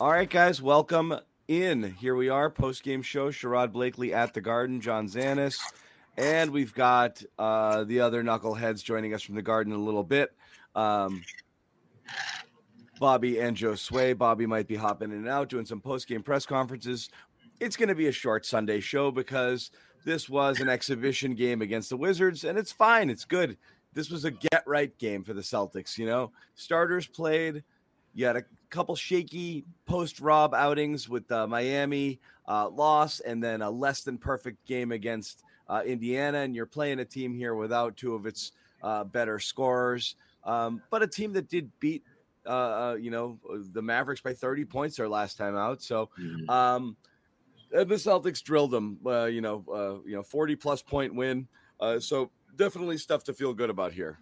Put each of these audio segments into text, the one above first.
All right, guys, welcome in. Here we are, post game show. Sherrod Blakely at the Garden, John Zannis, and we've got uh, the other knuckleheads joining us from the Garden in a little bit. Um, Bobby and Joe Sway. Bobby might be hopping in and out doing some post game press conferences. It's going to be a short Sunday show because this was an exhibition game against the Wizards, and it's fine. It's good. This was a get right game for the Celtics. You know, starters played. You had a couple shaky post Rob outings with uh, Miami uh, loss, and then a less than perfect game against uh, Indiana. And you're playing a team here without two of its uh, better scorers, um, but a team that did beat, uh, uh, you know, the Mavericks by 30 points their last time out. So. Mm-hmm. Um, the Celtics drilled them, you know, you know, 40 plus point win. so definitely stuff to feel good about here.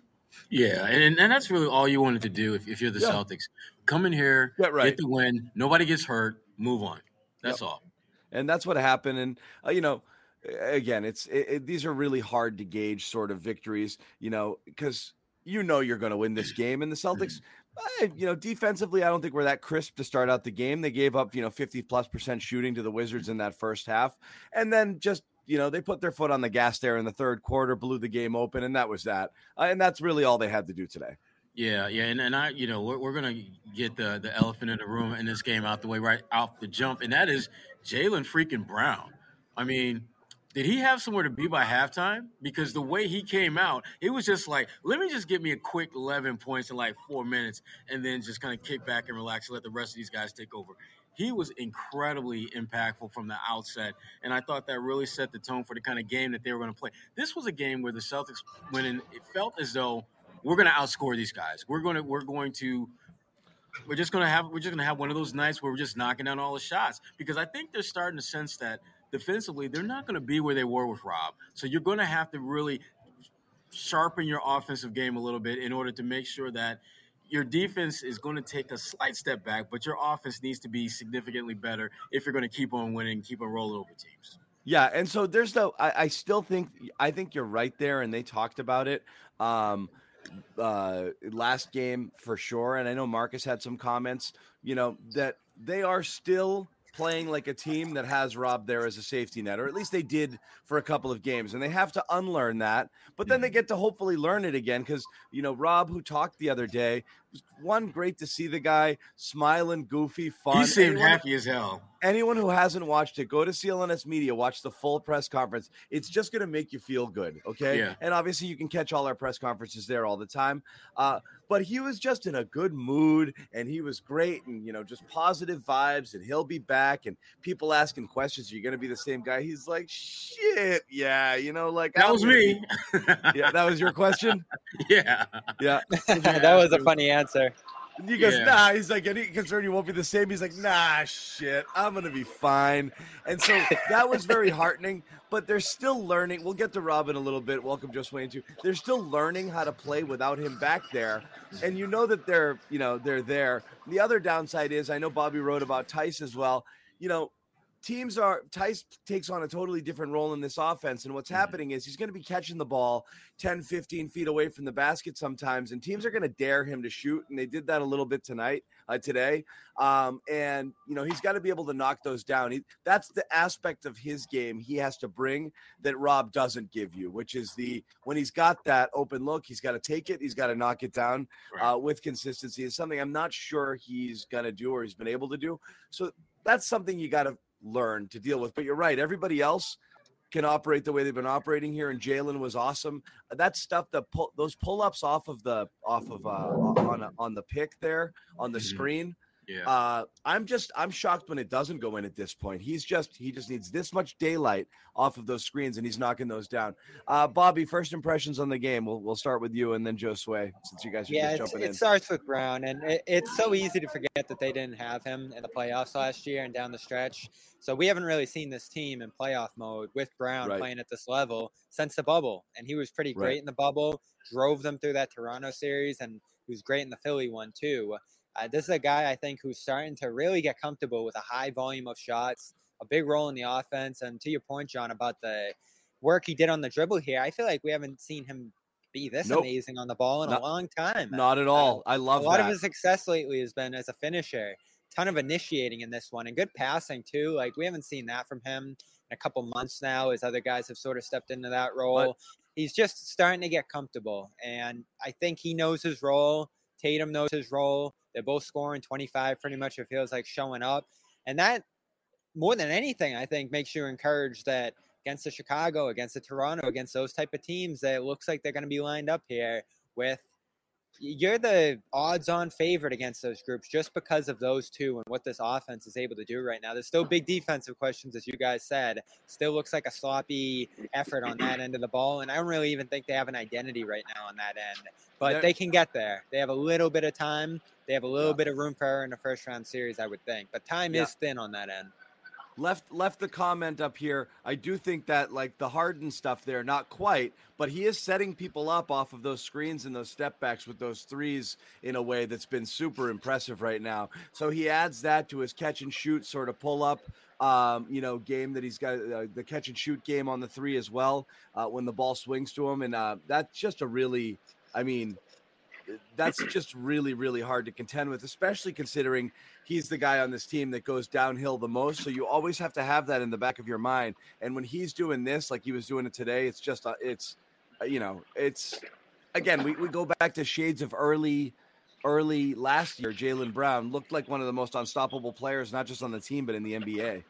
Yeah, and, and that's really all you wanted to do if, if you're the yeah. Celtics. Come in here, yeah, right. get the win. Nobody gets hurt. Move on. That's yep. all. And that's what happened. And uh, you know, again, it's it, it, these are really hard to gauge sort of victories. You know, because you know you're going to win this game, and the Celtics. Uh, you know, defensively, I don't think we're that crisp to start out the game. They gave up, you know, 50 plus percent shooting to the Wizards in that first half. And then just you know, they put their foot on the gas there in the third quarter, blew the game open, and that was that. Uh, and that's really all they had to do today. Yeah, yeah, and, and I, you know, we're, we're gonna get the the elephant in the room in this game out the way right off the jump, and that is Jaylen freaking Brown. I mean, did he have somewhere to be by halftime? Because the way he came out, it was just like, let me just get me a quick 11 points in like four minutes and then just kind of kick back and relax and let the rest of these guys take over he was incredibly impactful from the outset. And I thought that really set the tone for the kind of game that they were going to play. This was a game where the Celtics went in, it felt as though we're going to outscore these guys. We're going to, we're going to, we're just going to have, we're just going to have one of those nights where we're just knocking down all the shots because I think they're starting to sense that defensively, they're not going to be where they were with Rob. So you're going to have to really sharpen your offensive game a little bit in order to make sure that your defense is going to take a slight step back, but your offense needs to be significantly better if you're going to keep on winning, keep on rolling over teams. Yeah, and so there's no. I, I still think I think you're right there, and they talked about it um, uh, last game for sure. And I know Marcus had some comments. You know that they are still playing like a team that has Rob there as a safety net, or at least they did for a couple of games, and they have to unlearn that. But then they mm-hmm. get to hopefully learn it again because you know Rob, who talked the other day, one great to see the guy smiling, goofy, fun. He seemed anyone, happy as hell. Anyone who hasn't watched it, go to CLNS Media, watch the full press conference. It's just going to make you feel good, okay? Yeah. And obviously, you can catch all our press conferences there all the time. Uh, but he was just in a good mood, and he was great, and you know, just positive vibes. And he'll be back. And people asking questions, "Are you going to be the same guy?" He's like, "Shit, yeah." You know, like that was me. yeah, that was your question. Yeah, yeah. that was a funny answer. And he goes, yeah. nah. He's like, any concern you won't be the same. He's like, nah, shit, I'm gonna be fine. And so that was very heartening. But they're still learning. We'll get to Robin a little bit. Welcome, Joe Sway too. They're still learning how to play without him back there, and you know that they're, you know, they're there. The other downside is, I know Bobby wrote about Theis as well. You know, teams are Theis takes on a totally different role in this offense. And what's mm-hmm. happening is he's going to be catching the ball 10, 15 feet away from the basket sometimes, and teams are going to dare him to shoot. And they did that a little bit tonight, uh, today. Um, and you know, he's got to be able to knock those down. He, that's the aspect of his game he has to bring that Rob doesn't give you, which is the when he's got that open look, he's got to take it, he's got to knock it down right. uh, with consistency. Is something I'm not sure he's going to do or he's been able to do. So that's something you got to learn to deal with. But you're right. Everybody else can operate the way they've been operating here, and Jaylen was awesome. That stuff, the pull, those pull ups off of the off of uh, on on the pick there on the mm-hmm. screen yeah. Uh, I'm just I'm shocked when it doesn't go in at this point. He's just he just needs this much daylight off of those screens, and he's knocking those down. Uh, Bobby, first impressions on the game. We'll we'll start with you, and then Joe Sway, since you guys are yeah, just jumping it in. starts with Brown, and it, it's so easy to forget that they didn't have him in the playoffs last year and down the stretch. So we haven't really seen this team in playoff mode with Brown right. playing at this level since the bubble, and he was pretty great right. in the bubble. Drove them through that Toronto series, and he was great in the Philly one too. Uh, this is a guy I think who's starting to really get comfortable with a high volume of shots, a big role in the offense. And to your point, John, about the work he did on the dribble here, I feel like we haven't seen him be this nope. amazing on the ball in not, a long time. Not at all. Uh, I love a lot that. of his success lately has been as a finisher. ton of initiating in this one and good passing too. Like we haven't seen that from him in a couple months now, as other guys have sort of stepped into that role. But, he's just starting to get comfortable, and I think he knows his role. Tatum knows his role. They're both scoring 25 pretty much, it feels like showing up. And that, more than anything, I think makes you encouraged that against the Chicago, against the Toronto, against those type of teams, that it looks like they're going to be lined up here with you're the odds-on favorite against those groups just because of those two and what this offense is able to do right now. There's still big defensive questions, as you guys said. Still looks like a sloppy effort on that end of the ball, and I don't really even think they have an identity right now on that end. But they can get there. They have a little bit of time. They have a little yeah. bit of room for error in the first round series, I would think. But time yeah. is thin on that end left left the comment up here. I do think that like the Harden stuff there, not quite, but he is setting people up off of those screens and those step backs with those threes in a way that's been super impressive right now. So he adds that to his catch and shoot sort of pull up. Um, you know, game that he's got uh, the catch and shoot game on the three as well uh, when the ball swings to him, and uh, that's just a really, I mean, that's just really, really hard to contend with, especially considering he's the guy on this team that goes downhill the most. So you always have to have that in the back of your mind. And when he's doing this, like he was doing it today, it's just, uh, it's, uh, you know, it's, again, we, we go back to shades of early, early last year. Jaylen Brown looked like one of the most unstoppable players, not just on the team, but in the NBA.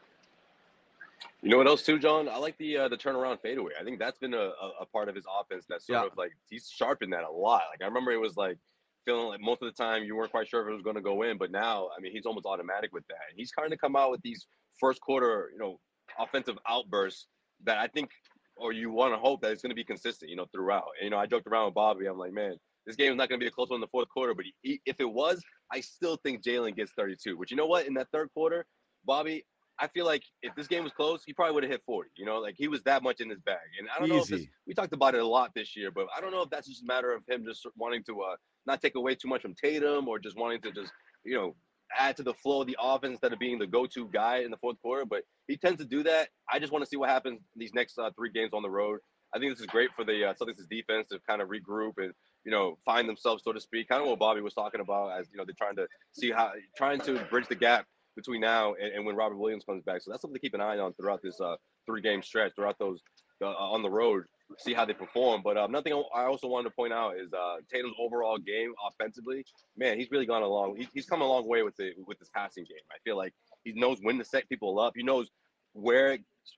You know what else too, John? I like the uh, the turnaround fadeaway. I think that's been a, a, part of his offense that's sort yeah. of like he's sharpened that a lot. Like I remember it was like feeling like most of the time you weren't quite sure if it was going to go in, but now I mean he's almost automatic with that. And he's kind of come out with these first quarter, you know, offensive outbursts that I think, or you want to hope that it's going to be consistent, you know, throughout. And, you know, I joked around with Bobby. I'm like, man, this game is not going to be a close one in the fourth quarter, but he, if it was, I still think Jaylen gets 32. Which you know what? In that third quarter, Bobby, I feel like if this game was close, he probably would have hit 40. You know, like he was that much in his bag. And I don't Easy. know if this, we talked about it a lot this year, but I don't know if that's just a matter of him just wanting to uh, not take away too much from Tatum or just wanting to just, you know, add to the flow of the offense instead of being the go-to guy in the fourth quarter. But he tends to do that. I just want to see what happens these next uh, three games on the road. I think this is great for the uh, Celtics' defense to kind of regroup and you know find themselves, so to speak. Kind of what Bobby was talking about, as you know, they're trying to see how trying to bridge the gap between now and, and, when Robert Williams comes back. So that's something to keep an eye on throughout this uh, three game stretch, throughout those uh, on the road, see how they perform. But um, nothing I also wanted to point out is uh, Tatum's overall game offensively. Man, he's really gone along. He, he's come a long way with the with this passing game. I feel like he knows when to set people up. He knows where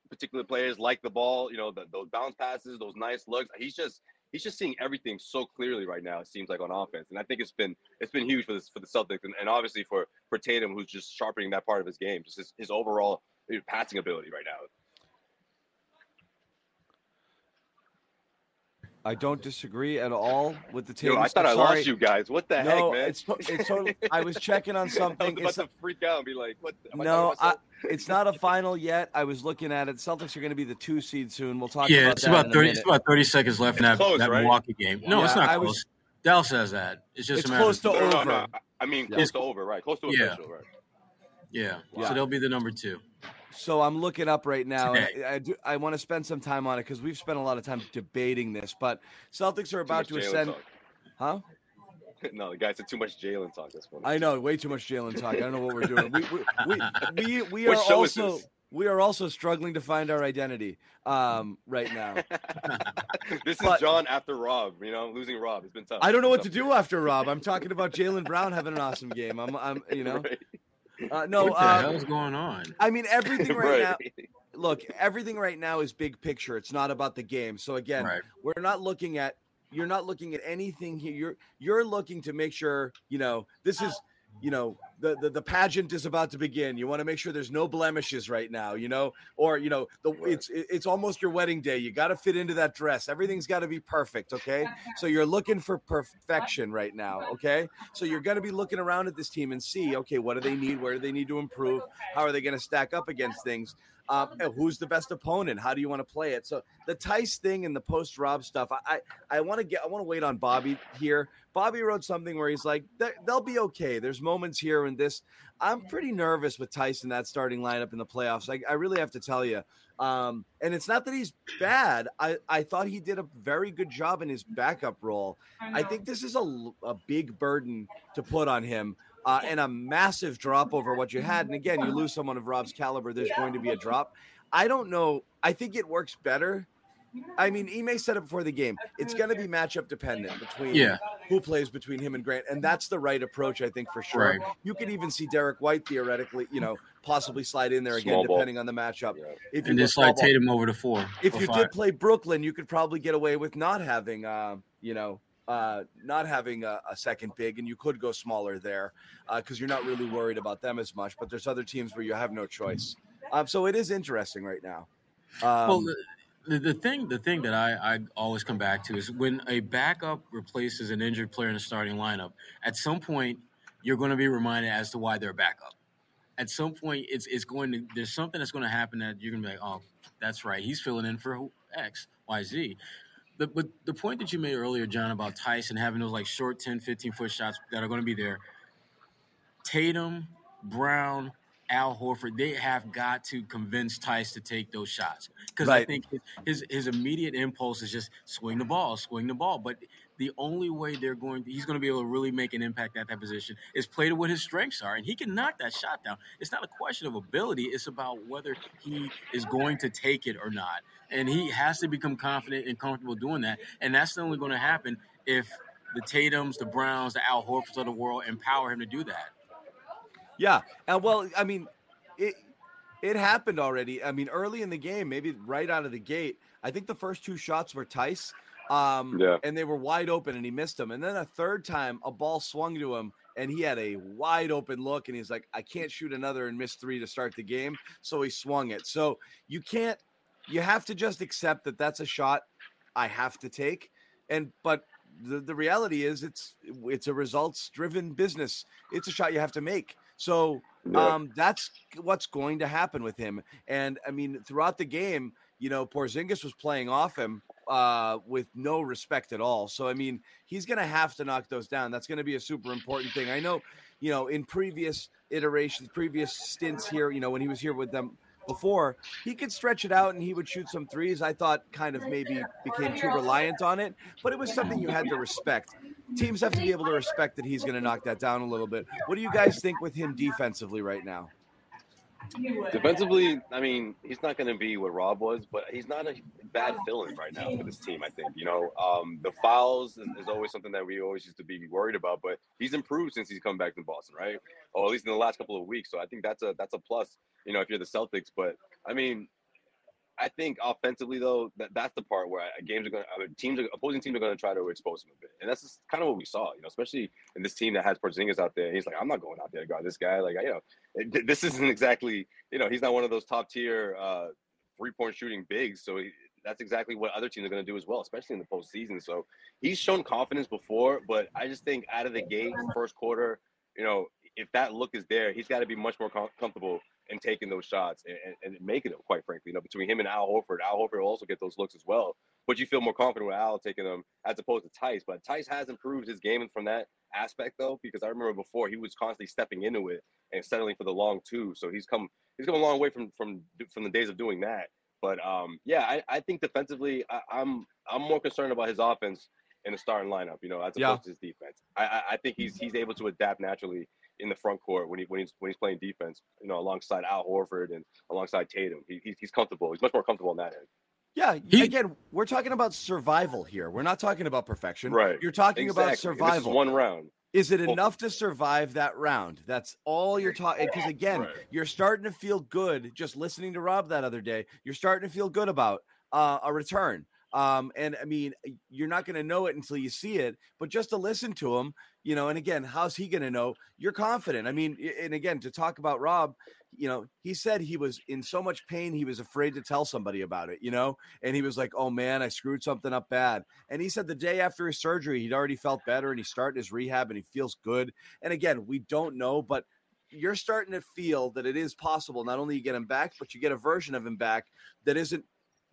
particular players like the ball. You know, the, those bounce passes, those nice looks. He's just he's just seeing everything so clearly right now. It seems like on offense, and I think it's been it's been huge for this for the Celtics, and, and obviously for for Tatum, who's just sharpening that part of his game, just his, his overall uh, passing ability right now. I don't disagree at all with the team. I thought I lost you guys. What the no, heck, man? It's, it's totally. I was checking on something. I was about it's, to freak out and be like, "What?" no, I, it's not a final yet. I was looking at it. Celtics are going to be the two seed soon. We'll talk. About that. Yeah, about it's about thirty. It's about thirty seconds left in that, close, that right? Milwaukee game. No, yeah, it's not I close. Was, Dell says that. It's just it's close to over. No, no, I mean, close yeah. to over, right? Close to yeah. official, right? Yeah. yeah. So they'll be the number two. So I'm looking up right now. I, I, do. I want to spend some time on it because we've spent a lot of time debating this. But Celtics are about to ascend. Huh? no, the guy said too much Jaylen talk. This one. I know, way too much Jaylen talk. I don't know what we're doing. We we we, we, we are also we are also struggling to find our identity um, right now. this but, is John after Rob. You know, losing Rob. It's been tough. I don't know what to do after Rob. I'm talking about Jaylen Brown having an awesome game. I'm, I'm, you know. Right. Uh, no, what the uh, hell's going on? I mean, everything right, right, now. Look, everything right now is big picture. It's not about the game. So again, right. we're not looking at. You're not looking at anything here. You're you're looking to make sure you know this is you know the, the the pageant is about to begin. You want to make sure there's no blemishes right now you know? Or you know the it's it's almost your wedding day. You got to fit into that dress. Everything's got to be perfect okay? So you're looking for perfection right now okay? So you're going to be looking around at this team and see okay what do they need? Where do they need to improve? How are they going to stack up against things um, who's the best opponent? How do you want to play it? So the Theis thing and the post Rob stuff, I I, I want to get I want to wait on Bobby here. Bobby wrote something where he's like, they'll be okay. There's moments here and this. I'm pretty nervous with Tyson that starting lineup in the playoffs. I, I really have to tell you. Um, and it's not that he's bad. I, I thought he did a very good job in his backup role. I, I think this is a, a big burden to put on him uh, and a massive drop over what you had. And again, you lose someone of Rob's caliber, there's going to be a drop. I don't know. I think it works better I mean, Ime said it before the game. It's going to be matchup dependent between yeah. who plays between him and Grant, and that's the right approach, I think, for sure. Right. You could even see Derrick White theoretically, you know, possibly slide in there again, small depending ball. on the matchup. Yeah. If you and just slide Tatum over to four. If you five. did play Brooklyn, you could probably get away with not having, uh, you know, uh, not having a, a, second big, and you could go smaller there because uh, you're not really worried about them as much. But there's other teams where you have no choice. Um, so it is interesting right now. Um, well, the, the thing the thing that I, I always come back to is when a backup replaces an injured player in a starting lineup, at some point you're going to be reminded as to why they're a backup. At some point, it's it's going to there's something that's going to happen that you're going to be like, oh, that's right, he's filling in for X, Y, Z. The, but the point that you made earlier, John, about Tyson having those like short 10, 15 foot shots that are going to be there, Tatum, Brown, Al Horford, they have got to convince Theis to take those shots because right. I think his, his immediate impulse is just swing the ball, swing the ball. But the only way they're going, to, he's going to be able to really make an impact at that position is play to what his strengths are, and he can knock that shot down. It's not a question of ability; it's about whether he is going to take it or not, and he has to become confident and comfortable doing that. And that's only going to happen if the Tatum's, the Browns, the Al Horfords of the world empower him to do that. Yeah, and well, I mean, it it happened already. I mean, early in the game, maybe right out of the gate. I think the first two shots were Theis, um, yeah. and they were wide open, and he missed them. And then a third time, a ball swung to him, and he had a wide open look, and he's like, "I can't shoot another and miss three to start the game," so he swung it. So you can't. You have to just accept that that's a shot I have to take, and but the, the reality is it's it's a results driven business. It's a shot you have to make. So um, that's what's going to happen with him. And I mean, throughout the game, you know, Porzingis was playing off him uh, with no respect at all. So I mean, he's going to have to knock those down. That's going to be a super important thing. I know, you know, in previous iterations, previous stints here, you know, when he was here with them before, he could stretch it out and he would shoot some threes. I thought kind of maybe became too reliant on it, but it was something you had to respect. Teams have to be able to respect that he's going to knock that down a little bit. What do you guys think with him defensively right now? Defensively, I mean, he's not going to be what Rob was, but he's not a bad fill-in right now for this team. I think you know um, the fouls is, is, always something that we always used to be worried about, but he's improved since he's come back to Boston, right? Or at least in the last couple of weeks. So I think that's a that's a plus. You know, if you're the Celtics, but I mean, I think offensively though, that, that's the part where games are going, to teams, are, opposing teams are going to try to expose him a bit, and that's kind of what we saw. You know, especially in this team that has Porzingis out there. He's like, I'm not going out there to guard this guy. Like, you know, this isn't exactly, you know, he's not one of those top tier uh, three point shooting bigs. So he, that's exactly what other teams are going to do as well, especially in the postseason. So he's shown confidence before, but I just think out of the gate, first quarter, you know, if that look is there, he's got to be much more com- comfortable and taking those shots and, and, and, making them, quite frankly. You know, between him and Al Horford, Al Horford will also get those looks as well. But you feel more confident with Al taking them as opposed to Theis. But Theis has improved his game from that aspect though, because I remember before he was constantly stepping into it and settling for the long two. So he's come he's come a long way from from from the days of doing that. But um, yeah, I, I think defensively, I, am I'm, I'm more concerned about his offense in the starting lineup, you know, as opposed yeah. to his defense. I, I, I think he's he's able to adapt naturally in the front court when he when he's when he's playing defense, you know, alongside Al Horford and alongside Tatum. He, he's, he's comfortable. He's much more comfortable on that end. Yeah, he, again, we're talking about survival here. We're not talking about perfection. Right. You're talking exactly. about survival. one round. Is it enough to survive that round? That's all you're talking. Because again, right. you're starting to feel good just listening to Rob that other day. You're starting to feel good about uh, a return. Um, and I mean, you're not going to know it until you see it, but just to listen to him, you know, and again, how's he going to know? You're confident. I mean, and again, to talk about Rob, you know, he said he was in so much pain, he was afraid to tell somebody about it, you know, and he was like, oh man, I screwed something up bad. And he said the day after his surgery, he'd already felt better and he started his rehab and he feels good. And again, we don't know, but you're starting to feel that it is possible. Not only you get him back, but you get a version of him back that isn't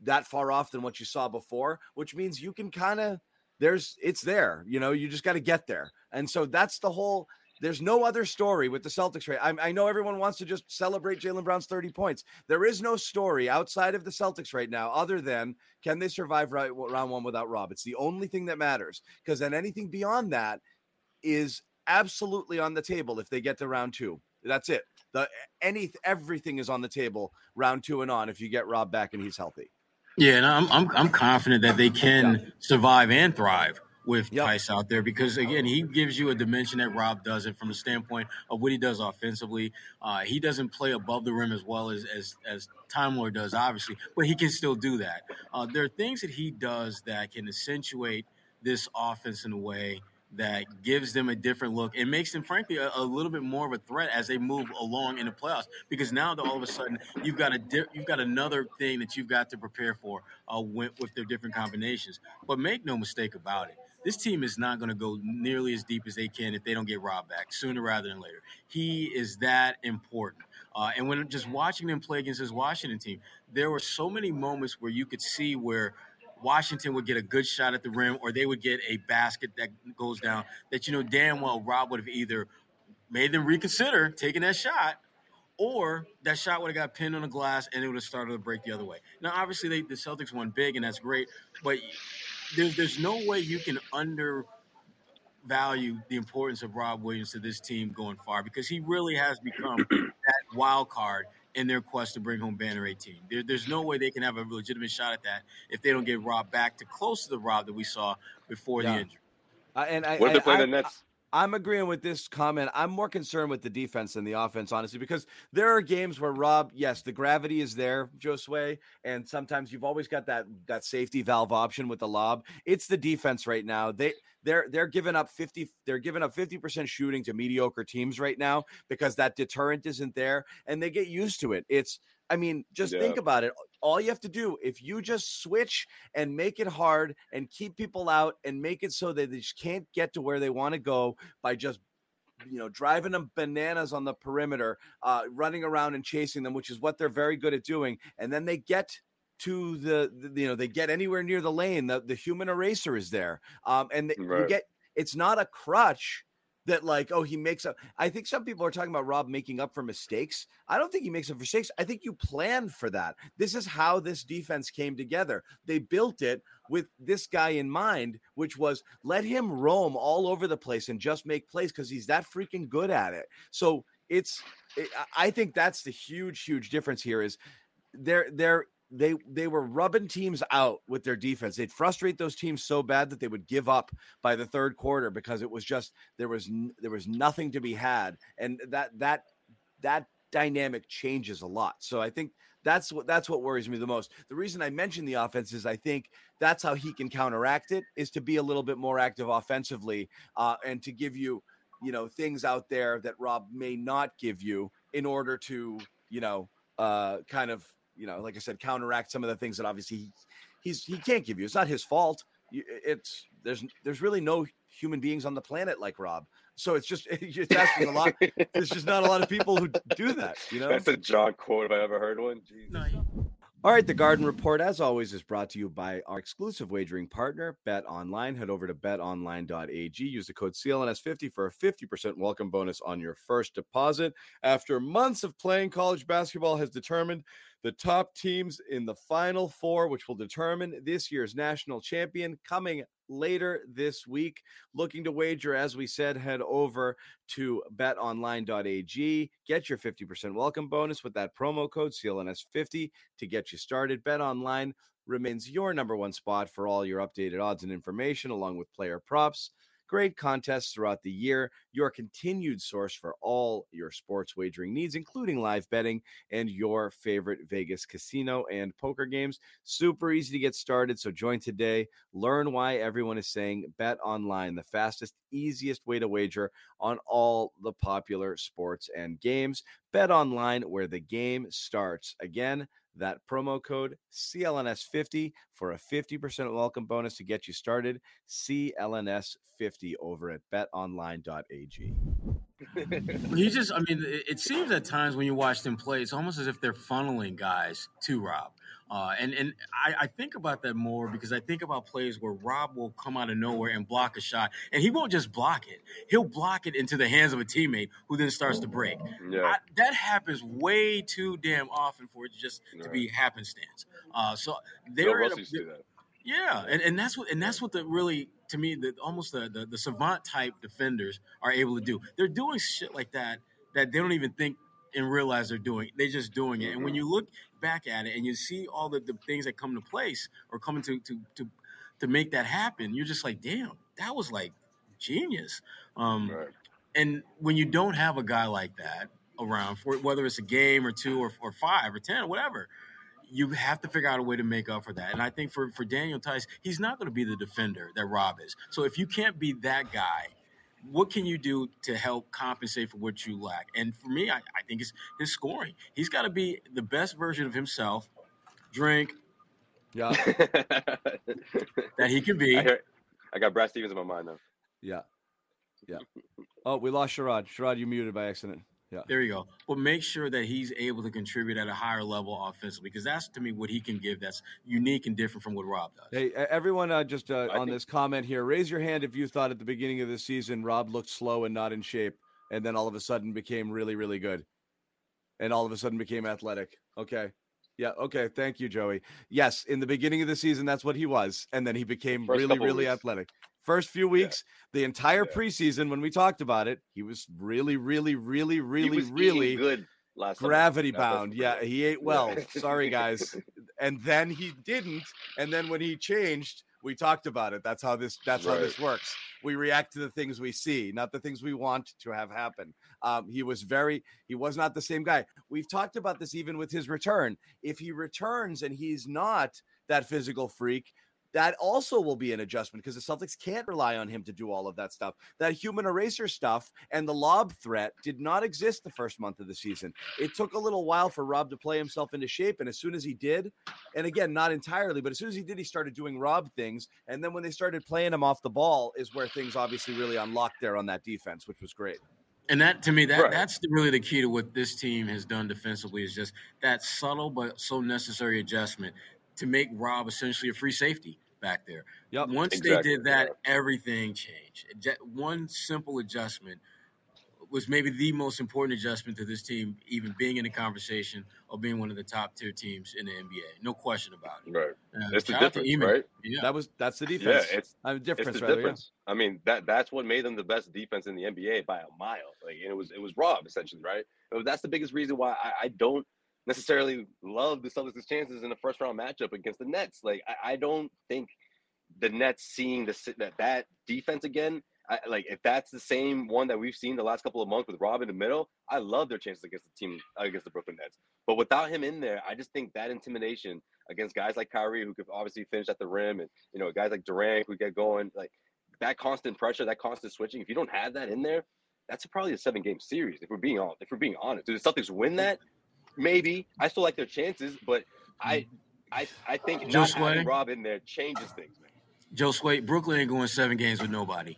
that far off than what you saw before, which means you can kind of there's it's there. You know, you just got to get there. And so that's the whole. There's no other story with the Celtics right? I, I know everyone wants to just celebrate Jaylen Brown's 30 points. There is no story outside of the Celtics right now, other than can they survive right, round one without Rob? It's the only thing that matters. Because then anything beyond that is absolutely on the table if they get to round two. That's it. The any everything is on the table round two and on if you get Rob back and he's healthy. Yeah, and I'm I'm, I'm confident that they can yeah. survive and thrive with yep. Theis out there because again he gives you a dimension that Rob doesn't from the standpoint of what he does offensively. Uh, he doesn't play above the rim as well as as as Time Lord does, obviously, but he can still do that. Uh, there are things that he does that can accentuate this offense in a way that gives them a different look and makes them, frankly, a, a, little bit more of a threat as they move along in the playoffs. Because now, all of a sudden, you've got a di- you've got another thing that you've got to prepare for uh, with, with their different combinations. But make no mistake about it, this team is not going to go nearly as deep as they can if they don't get Rob back sooner rather than later. He is that important. Uh, and when just watching them play against this Washington team, there were so many moments where you could see where Washington would get a good shot at the rim or they would get a basket that goes down that you know damn well Rob would have either made them reconsider taking that shot or that shot would have got pinned on the glass and it would have started to break the other way. Now, obviously, they, the Celtics won big and that's great, but there's there's no way you can undervalue the importance of Rob Williams to this team going far because he really has become that wild card in their quest to bring home banner 18. There, there's no way they can have a legitimate shot at that if they don't get Rob back to close to the Rob that we saw before yeah. the injury. Uh, and I, what if they play I, the Nets? I'm agreeing with this comment. I'm more concerned with the defense than the offense, honestly, because there are games where Rob, yes, the gravity is there, Josue, and sometimes you've always got that that safety valve option with the lob. It's the defense right now. They they're they're giving up 50 they're giving up 50% shooting to mediocre teams right now because that deterrent isn't there and they get used to it. It's I mean, just yeah. think about it. All you have to do, if you just switch and make it hard and keep people out and make it so that they just can't get to where they want to go by just you know driving them bananas on the perimeter uh, running around and chasing them which is what they're very good at doing and then they get to the, the, you know they get anywhere near the lane the, the human eraser is there um, and right. you get it's not a crutch that like oh he makes up i think some people are talking about rob making up for mistakes. I don't think he makes up for mistakes. I think you plan for that. This is how this defense came together. They built it with this guy in mind which was let him roam all over the place and just make plays because he's that freaking good at it. So it's eh, it, i think that's the huge huge difference here is they're they're they they were rubbing teams out with their defense. They'd frustrate those teams so bad that they would give up by the third quarter because it was just there was there was nothing to be had, and that that that dynamic changes a lot. So I think that's what that's what worries me the most. The reason I mention the offense is I think that's how he can counteract it is to be a little bit more active offensively uh, and to give you you know things out there that Rob may not give you in order to you know uh, kind of you know, like I said, counteract some of the things that obviously he, he's he can't give you. It's not his fault. It's there's there's really no human beings on the planet like Rob. So it's just it's asking a lot. There's just not a lot of people who do that. You know, that's a John quote if I ever heard one. No, all right, the Garden Report, as always, is brought to you by our exclusive wagering partner, Bet Online. Head over to betonline.ag. Use the code CLNS50 for a 50% welcome bonus on your first deposit. After months of playing, college basketball has determined the top teams in the Final Four, which will determine this year's national champion, coming later this week. Looking to wager, as we said, head over to betonline.ag. Get your 50% welcome bonus with that promo code CLNS50 to get you started. Bet Online remains your number one spot for all your updated odds and information, along with player props great contests throughout the year, your continued source for all your sports wagering needs, including live betting and your favorite Vegas casino and poker games. Super easy to get started. So join today. Learn why everyone is saying bet online, the fastest, easiest way to wager on all the popular sports and games. Bet online where the game starts. Again, that promo code CLNS50 for a 50% welcome bonus to get you started. CLNS50 over at betonline.ag. he just, I mean, it seems at times when you watch them play, it's almost as if they're funneling guys to Rob. Uh, and and I, I, think about that more because I think about plays where Rob will come out of nowhere and block a shot, and he won't just block it; he'll block it into the hands of a teammate who then starts to break. Yeah. I, that happens way too damn often for it just to be happenstance. Uh, so they're, no, Yeah, and, and that's what and that's what the really to me the almost the, the, the savant type defenders are able to do. They're doing shit like that that they don't even think and realize they're doing. They're just doing it. And when mm-hmm. you look back at it and you see all the, the things that come to place or coming to to to to make that happen, you're just like, damn, that was like genius. Um, right. And when you don't have a guy like that around for whether it's a game or two or, or five or ten or whatever, you have to figure out a way to make up for that. And I think for, for Daniel Theis, he's not going to be the defender that Rob is. So if you can't be that guy, what can you do to help compensate for what you lack? And for me, I, I think it's his scoring. He's got to be the best version of himself. Drink. Yeah. that he can be. I, hear, I got Brad Stevens in my mind though. Yeah. Yeah. Oh, we lost Sherrod. Sherrod, you muted by accident. Yeah. There you go. But make sure that he's able to contribute at a higher level offensively because that's to me what he can give that's unique and different from what Rob does. Hey, everyone, uh, just uh, on think- this comment here, raise your hand if you thought at the beginning of the season Rob looked slow and not in shape, and then all of a sudden became really, really good, and all of a sudden became athletic. Okay. Yeah. Okay. Thank you, Joey. Yes, in the beginning of the season, that's what he was, and then he became First really, really weeks. athletic. First few weeks, yeah. the entire yeah. preseason, when we talked about it, he was really, really, really, really, really good. Last gravity bound. Yeah, he ate well. Sorry, guys. and then he didn't. And then when he changed, we talked about it. That's how this. That's right. how this works. We react to the things we see, not the things we want to have happen. Um, he was very. He was not the same guy. We've talked about this even with his return. If he returns and he's not that physical freak, that also will be an adjustment because the Celtics can't rely on him to do all of that stuff. That human eraser stuff and the lob threat did not exist the first month of the season. It took a little while for Rob to play himself into shape. And as soon as he did, and again, not entirely, but as soon as he did, he started doing Rob things. And then when they started playing him off the ball, is where things obviously really unlocked there on that defense, which was great. And that to me, that right. that's really the key to what this team has done defensively is just that subtle but so necessary adjustment to make Rob essentially a free safety back there. Yep. Once exactly. they did that, everything changed. One simple adjustment was maybe the most important adjustment to this team, even being in the conversation of being one of the top tier teams in the NBA. No question about it. Right. Uh, it's the difference, right? Yeah. That was that's the defense. Yeah, it's a difference. It's the rather, difference. Yeah. I mean that that's what made them the best defense in the NBA by a mile. Like and it was it was Rob essentially, right? But that's the biggest reason why I, I don't necessarily love the Celtics' chances in the first round matchup against the Nets. Like I, I don't think the Nets seeing the that that defense again. I, like if that's the same one that we've seen the last couple of months with Rob in the middle, I love their chances against the team against the Brooklyn Nets. But without him in there, I just think that intimidation against guys like Kyrie who could obviously finish at the rim, and you know guys like Durant who get going, like that constant pressure, that constant switching. If you don't have that in there, that's probably a seven game series. If we're being on, if we're being honest, do the Celtics win that? Maybe. I still like their chances, but I I I think Joe not Sway. having Rob in there changes things, man. Joe Sway, Brooklyn ain't going seven games with nobody.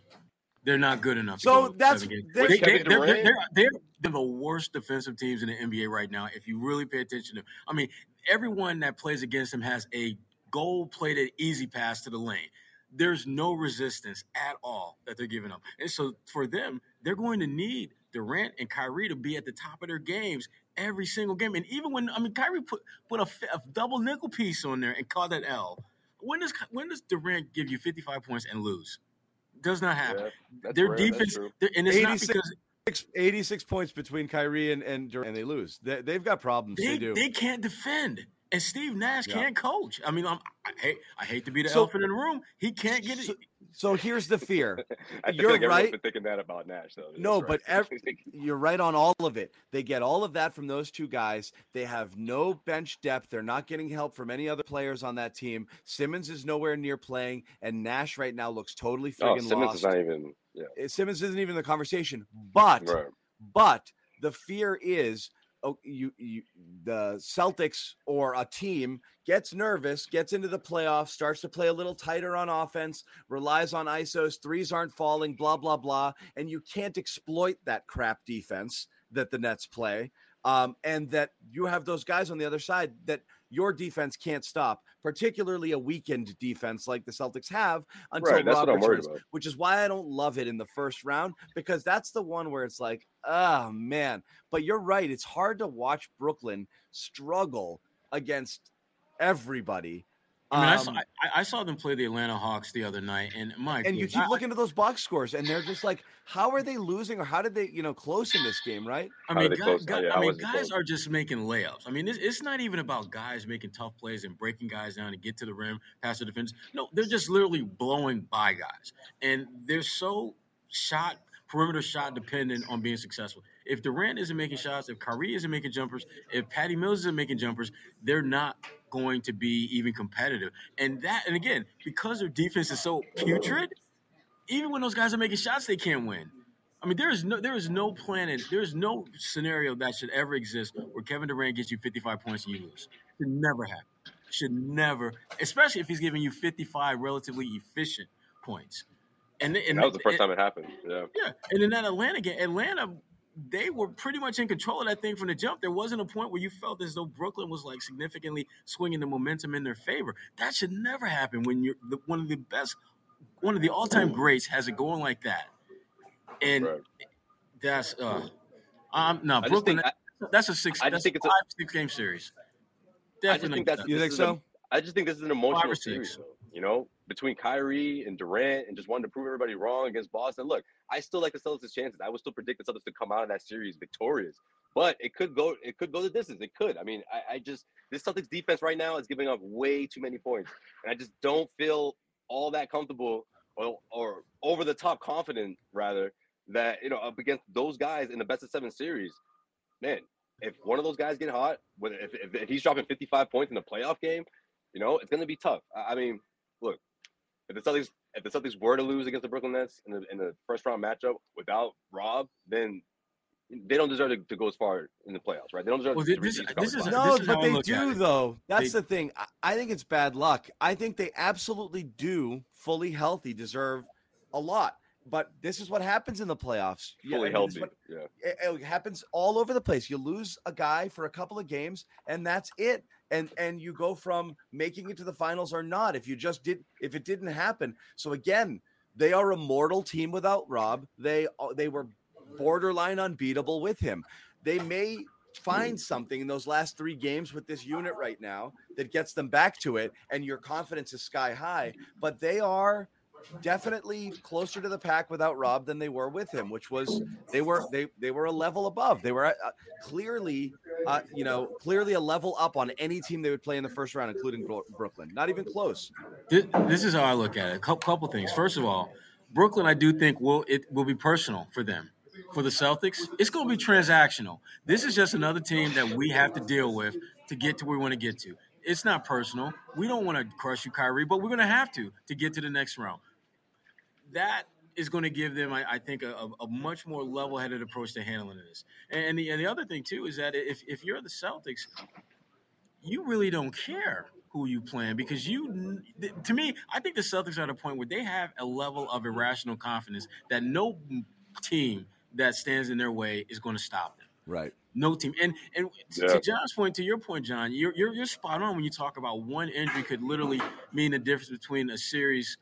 They're not good enough. So that's they, are they're, they're, they're, they're the worst defensive teams in the NBA right now. If you really pay attention to, I mean, everyone that plays against them has a gold-plated easy pass to the lane. There's no resistance at all that they're giving up, and so for them, they're going to need Durant and Kyrie to be at the top of their games every single game. And even when I mean Kyrie put put a, a double nickel piece on there and called that L. When does when does Durant give you 55 points and lose? Does not happen. Yeah, Their rare, defense, and it's 86, not because 86 points between Kyrie and and Durant, and they lose. They, have got problems. They, they, do. They can't defend. And Steve Nash yeah. can't coach. I mean, I'm, I hate I hate to be the so, elephant in the room. He can't get it. So, so here's the fear. you're like right. Been thinking that about Nash, though. no, right. but you're right on all of it. They get all of that from those two guys. They have no bench depth. They're not getting help from any other players on that team. Simmons is nowhere near playing, and Nash right now looks totally friggin' oh, Simmons lost. is not even. Yeah. Eh, Simmons isn't even the conversation. But, right. but the fear is you, you the Celtics or a team gets nervous, gets into the playoffs, starts to play a little tighter on offense, relies on ISOs, threes aren't falling, blah blah blah, and you can't exploit that crap defense that the Nets play. Um, and that you have those guys on the other side that your defense can't stop, particularly a weakened defense like the Celtics have until right, Rob which is why I don't love it in the first round because that's the one where it's like, oh man. But you're right; it's hard to watch Brooklyn struggle against everybody I mean, um, I, saw, I, I, saw them play the Atlanta Hawks the other night, and my and you keep looking at those box scores, and they're just like, how are they losing, or how did they, you know, close in this game, right? I mean, guys, guys, yeah, I mean, guys are just making layups. I mean, it's, it's, not even about guys making tough plays and breaking guys down to get to the rim, past the defense. No, they're just literally blowing by guys, and they're so shot perimeter shot dependent on being successful. If Durant isn't making shots, if Kyrie isn't making jumpers, if Patty Mills isn't making jumpers, they're not going to be even competitive. And that, and again, because their defense is so putrid, even when those guys are making shots, they can't win. I mean, there is no there is no planet, there is no scenario that should ever exist where Kevin Durant gets you 55 points and you lose. It should never happen. Should never, especially if he's giving you 55 relatively efficient points. And, and that was the first and, time it happened. Yeah. Yeah. And in that Atlanta game, Atlanta, they were pretty much in control of that thing from the jump. There wasn't a point where you felt as though Brooklyn was like significantly swinging the momentum in their favor. That should never happen when you're the, one of the best, one of the all-time greats has it going like that. And right. that's uh, um, no Brooklyn. I, that's a six. I just think it's five, a six game series. Definitely. I think that's, you think so? A, I just think this is an emotional series. You know, between Kyrie and Durant and just wanting to prove everybody wrong against Boston. Look, I still like the Celtics' chances. I would still predict the Celtics to come out of that series victorious. But it could go, it could go the distance. It could. I mean, I, I just this Celtics defense right now is giving up way too many points, and I just don't feel all that comfortable or, or over the top confident rather that you know up against those guys in the best of seven series. Man, if one of those guys get hot, if, if, if he's dropping 55 points in the playoff game, you know it's going to be tough. I mean, look, if the Celtics if the Celtics were to lose against the Brooklyn Nets in the in the first round matchup without Rob, then they don't deserve to, to go as far in the playoffs, right? They don't deserve well, to this, this is, No, this but they do though. That's they, the thing. I, I think it's bad luck. I think they absolutely do, fully healthy, deserve a lot. But this is what happens in the playoffs. Fully yeah, I mean, healthy. What, yeah. It, it happens all over the place. You lose a guy for a couple of games, and that's it and and you go from making it to the finals or not if you just did if it didn't happen. So again they are a mortal team without rob. They uh, they were borderline unbeatable with him. They may find something in those last three games with this unit right now that gets them back to it and your confidence is sky high but they are definitely closer to the pack without Rob than they were with him, which was they were they they were a level above. They were uh, clearly, uh, you know, clearly a level up on any team they would play in the first round, including Brooklyn. Not even close. This, this is how I look at it. A couple things. First of all, Brooklyn, I do think will it will be personal for them. For the Celtics, it's going to be transactional. This is just another team that we have to deal with to get to where we want to get to. It's not personal. We don't want to crush you, Kyrie, but we're going to have to to get to the next round that is going to give them, I, I think, a, a, much more level-headed approach to handling this. And the, and the other thing too is that if if you're the Celtics, you really don't care who you plan because you, to me, I think the Celtics are at a point where they have a level of irrational confidence that no team that stands in their way is going to stop them. Right. No team. And and yeah. to John's point, to your point, John, you're, you're you're spot on when you talk about one injury could literally mean the difference between a series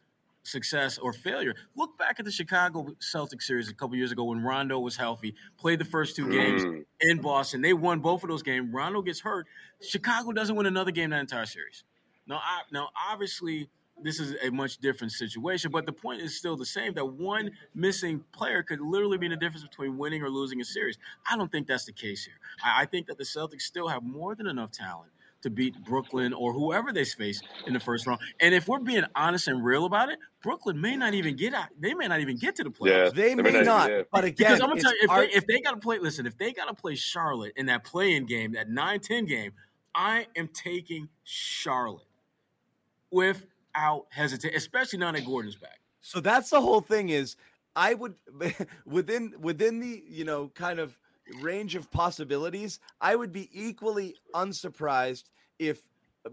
success or failure. Look back at the Chicago Celtics series a couple years ago when Rondo was healthy, played the first two games mm. in Boston. They won both of those games. Rondo gets hurt. Chicago doesn't win another game that entire series. Now, I, now obviously, this is a much different situation, but the point is still the same that one missing player could literally be the difference between winning or losing a series. I don't think that's the case here. I, I think that the Celtics still have more than enough talent to beat Brooklyn or whoever they face in the first round. And if we're being honest and real about it, Brooklyn may not even get out. They may not even get to the playoffs. Yeah, they, they may, may not. Yeah. But again, because I'm gonna tell you, if, our- they, if they got to play, listen, if they got to play Charlotte in that play-in game, that 9-10 game, I am taking Charlotte without hesitation, especially now that Gordon's back. So that's the whole thing. Is I would within within the you know kind of range of possibilities, I would be equally unsurprised if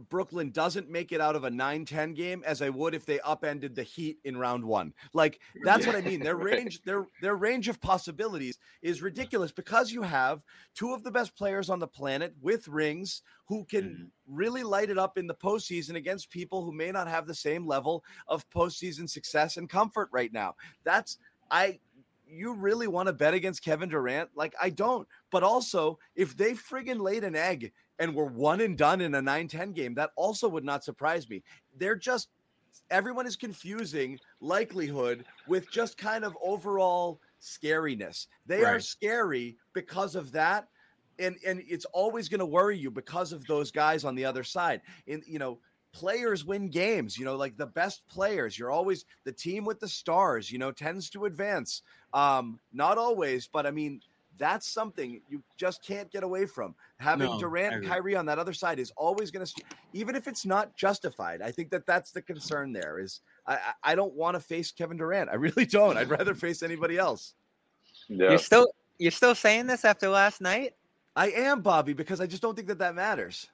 Brooklyn doesn't make it out of a 9-10 game as I would if they upended the Heat in round 1. Like that's what I mean. Their range their their range of possibilities is ridiculous because you have two of the best players on the planet with rings who can mm-hmm. really light it up in the postseason against people who may not have the same level of postseason success and comfort right now. That's I you really want to bet against Kevin Durant? Like, I don't. But also, if they friggin' laid an egg and were one and done in a 9 10 game, that also would not surprise me. They're just, everyone is confusing likelihood with just kind of overall scariness. They right. are scary because of that. And, and it's always going to worry you because of those guys on the other side. And, you know, players win games, you know, like the best players. You're always the team with the stars, you know, tends to advance. Um, not always, but I mean, that's something you just can't get away from. Having no, Durant and Kyrie on that other side is always going to, even if it's not justified. I think that that's the concern. There is, I, I don't want to face Kevin Durant. I really don't. I'd rather face anybody else. Yeah. You're still, you're still saying this after last night. I am Bobby because I just don't think that that matters.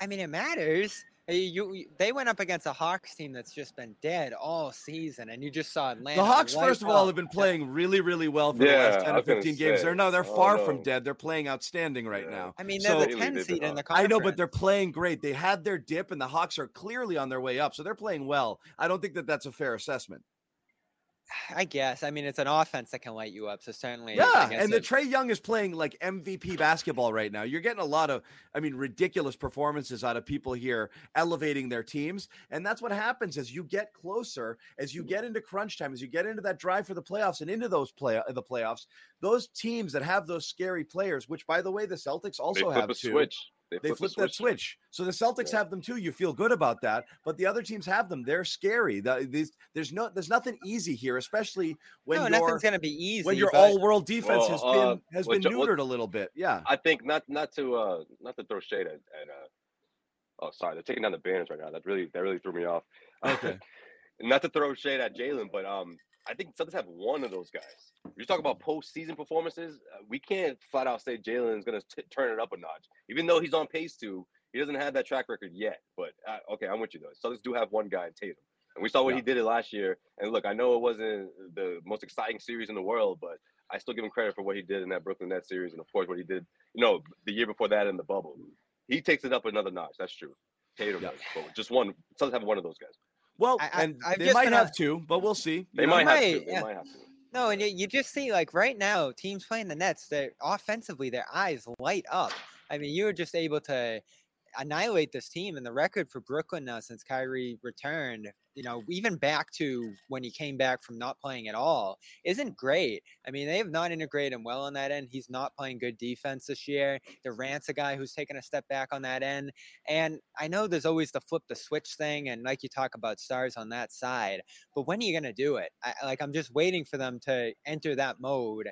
I mean, it matters. Eh, you, you, they went up against a Hawks team that's just been dead all season, and you just saw Atlanta. The Hawks, first of all, have been playing really, really well for yeah, the last ten or fifteen games. Say, they're no, they're far from dead. They're playing outstanding right yeah. now. I mean, they're so, the ten seed in the conference. I know, but they're playing great. They had their dip, and the Hawks are clearly on their way up, so they're playing well. I don't think that that's a fair assessment. I guess. I mean, it's an offense that can light you up. So certainly, yeah. And the Trae Young is playing like MVP basketball right now. You're getting a lot of, I mean, ridiculous performances out of people here elevating their teams, and that's what happens as you get closer, as you get into crunch time, as you get into that drive for the playoffs and into those play uh, the playoffs. Those teams that have those scary players, which by the way, the Celtics also have too. Switch. They, they flip, that switch. So the Celtics yeah. have them too. You feel good about that, but the other teams have them. They're scary. The, these, there's no, there's nothing easy here, especially when no, nothing's going to be easy. When your but... all-world defense well, has uh, been has been neutered well, a little bit. Yeah, I think not not to uh not to throw shade at, at uh, oh sorry, they're taking down the banners right now. That really that really threw me off. Okay. not to throw shade at Jaylen, but um, I think Celtics have one of those guys. You talk about postseason performances. Uh, we can't flat out say Jaylen is going to turn it up a notch, even though he's on pace to. He doesn't have that track record yet. But uh, okay, I'm with you though. Celtics do have one guy in Tatum, and we saw what yeah. he did it last year. And look, I know it wasn't the most exciting series in the world, but I still give him credit for what he did in that Brooklyn Nets series, and of course what he did, you know, the year before that in the bubble. He takes it up another notch. That's true. Tatum yeah. does. just one. Celtics have one of those guys. Well, I, and I, they might have two, but we'll see. They, might, have two. They yeah. might have two. No, and you just see like right now, teams playing the Nets, they're offensively, their eyes light up. I mean, you were just able to annihilate this team. And the record for Brooklyn now since Kyrie returned, you know, even back to when he came back from not playing at all, isn't great. I mean, they have not integrated him well on that end. He's not playing good defense this year. Durant's a guy who's taken a step back on that end. And I know there's always the flip the switch thing, and like you talk about stars on that side, but when are you going to do it? I, like, I'm just waiting for them to enter that mode,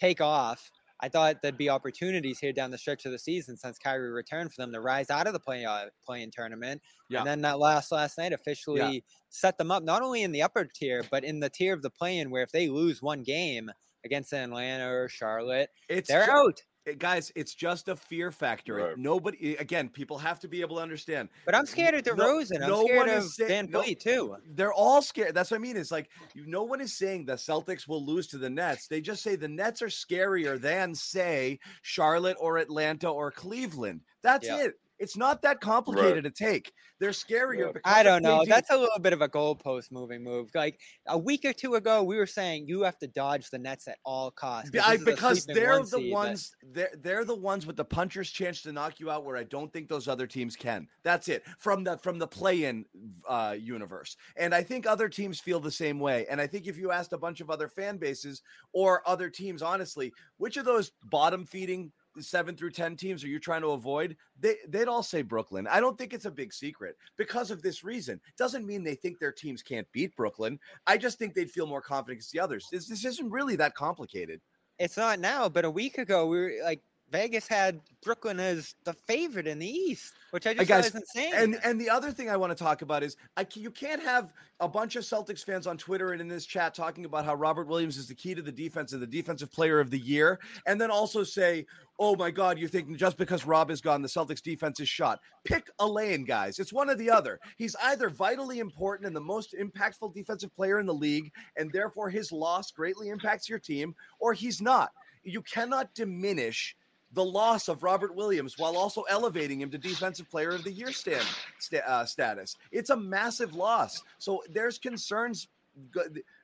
take off, I thought there'd be opportunities here down the stretch of the season since Kyrie returned for them to rise out of the play uh, playing tournament. Yeah. And then that last last night officially yeah. set them up not only in the upper tier, but in the tier of the play-in where if they lose one game against Atlanta or Charlotte, it's they're out Eh, guys, it's just a fear factor. Right. Nobody, eh, again, people have to be able to understand. But I'm scared of DeRozan. No, I'm no scared of say, Van no, too. They're all scared. That's what I mean. It's like no one is saying the Celtics will lose to the Nets. They just say the Nets are scarier than, say, Charlotte or Atlanta or Cleveland. That's yeah. it. It's not that complicated right. to take. They're scarier. Yeah. I don't know. That's a little bit of a goalpost moving move. Like a week or two ago, we were saying you have to dodge the Nets at all costs. I, because they're the ones. They're they're the ones with the puncher's chance to knock you out. Where I don't think those other teams can. That's it from the from the play-in uh, universe. And I think other teams feel the same way. And I think if you asked a bunch of other fan bases or other teams, honestly, which of those bottom feeding seven through 10 teams are you trying to avoid? They, they'd all say Brooklyn. I don't think it's a big secret because of this reason. Doesn't mean they think their teams can't beat Brooklyn. I just think they'd feel more confident against the others. This, this isn't really that complicated. It's not now, but a week ago, we were like, Vegas had Brooklyn as the favorite in the East, which I just was insane. And and the other thing I want to talk about is I you can't have a bunch of Celtics fans on Twitter and in this chat talking about how Robert Williams is the key to the defense and the defensive player of the year, and then also say, "Oh my God, you're thinking just because Rob is gone, the Celtics defense is shot." Pick a lane, guys. It's one or the other. He's either vitally important and the most impactful defensive player in the league, and therefore his loss greatly impacts your team, or he's not. You cannot diminish the loss of Robert Williams while also elevating him to Defensive Player of the Year stand, st- uh, status. It's a massive loss. So there's concerns.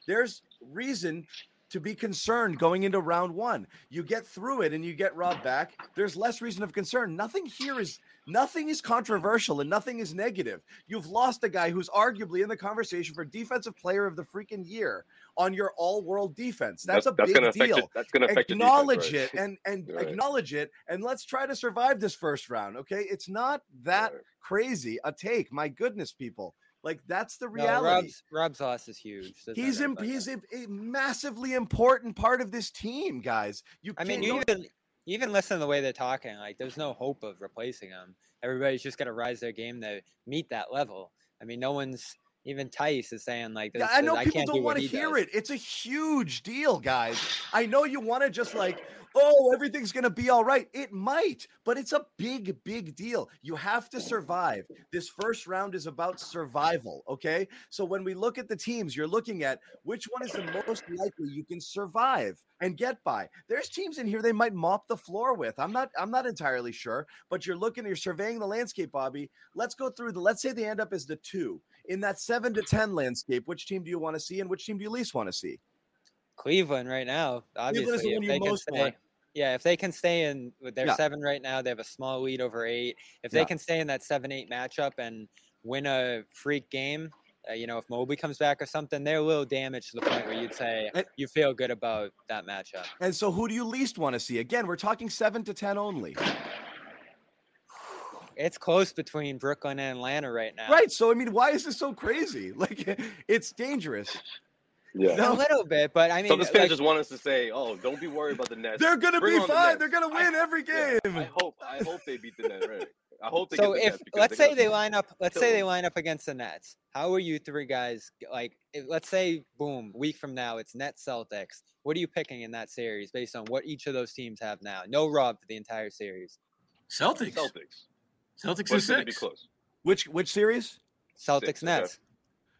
There's reason to be concerned going into round one. You get through it and you get Rob back. There's less reason of concern. Nothing here is nothing is controversial and nothing is negative. You've lost a guy who's arguably in the conversation for defensive player of the freaking year on your all-world defense. That's, that's a that's big deal. It. That's going to affect acknowledge defense, right? it and and right. acknowledge it and let's try to survive this first round. Okay, it's not that right. crazy a take. My goodness, people. Like that's the reality. No, Rob's, Rob's loss is huge. he's imp- he's a, a, massively important part of this team, guys. You I mean, you even you even listen to the way they're talking. Like, there's no hope of replacing him. Everybody's just got to rise their game to meet that level. I mean, no one's even Theis is saying like, yeah, I know I people don't want to hear does. it. It's a huge deal, guys. I know you want to just like, oh, everything's going to be all right. It might, but it's a big, big deal. You have to survive. This first round is about survival. Okay. So when we look at the teams, you're looking at which one is the most likely you can survive and get by. There's teams in here they might mop the floor with. I'm not, I'm not entirely sure, but you're looking, you're surveying the landscape, Bobby. Let's go through the, let's say they end up as the two in that seven to 10 landscape. Which team do you want to see and which team do you least want to see? Cleveland right now, obviously. If they can stay, yeah, if they can stay in with their yeah. seven right now, they have a small lead over eight. If they yeah. can stay in that seven eight matchup and win a freak game, uh, you know, if Mobley comes back or something, they're a little damaged to the point where you'd say and, you feel good about that matchup. And so, who do you least want to see? Again, we're talking seven to ten only. It's close between Brooklyn and Atlanta right now. Right. So, I mean, why is this so crazy? Like, it's dangerous. Yeah, a little bit, but I mean, so this fans like, just want us to say, "Oh, don't be worried about the Nets. They're gonna Bring be fine. The They're gonna win I, every game." Yeah, I hope. I hope they beat the Nets. Right. I hope. They so if let's say they line up, let's say they line up against the Nets. How are you three guys like? Let's say, boom, week from now, it's Nets Celtics. What are you picking in that series based on what each of those teams have now? No Rob for the entire series. Celtics. Celtics. Celtics and six. Be close. Which which series? Celtics six, Nets.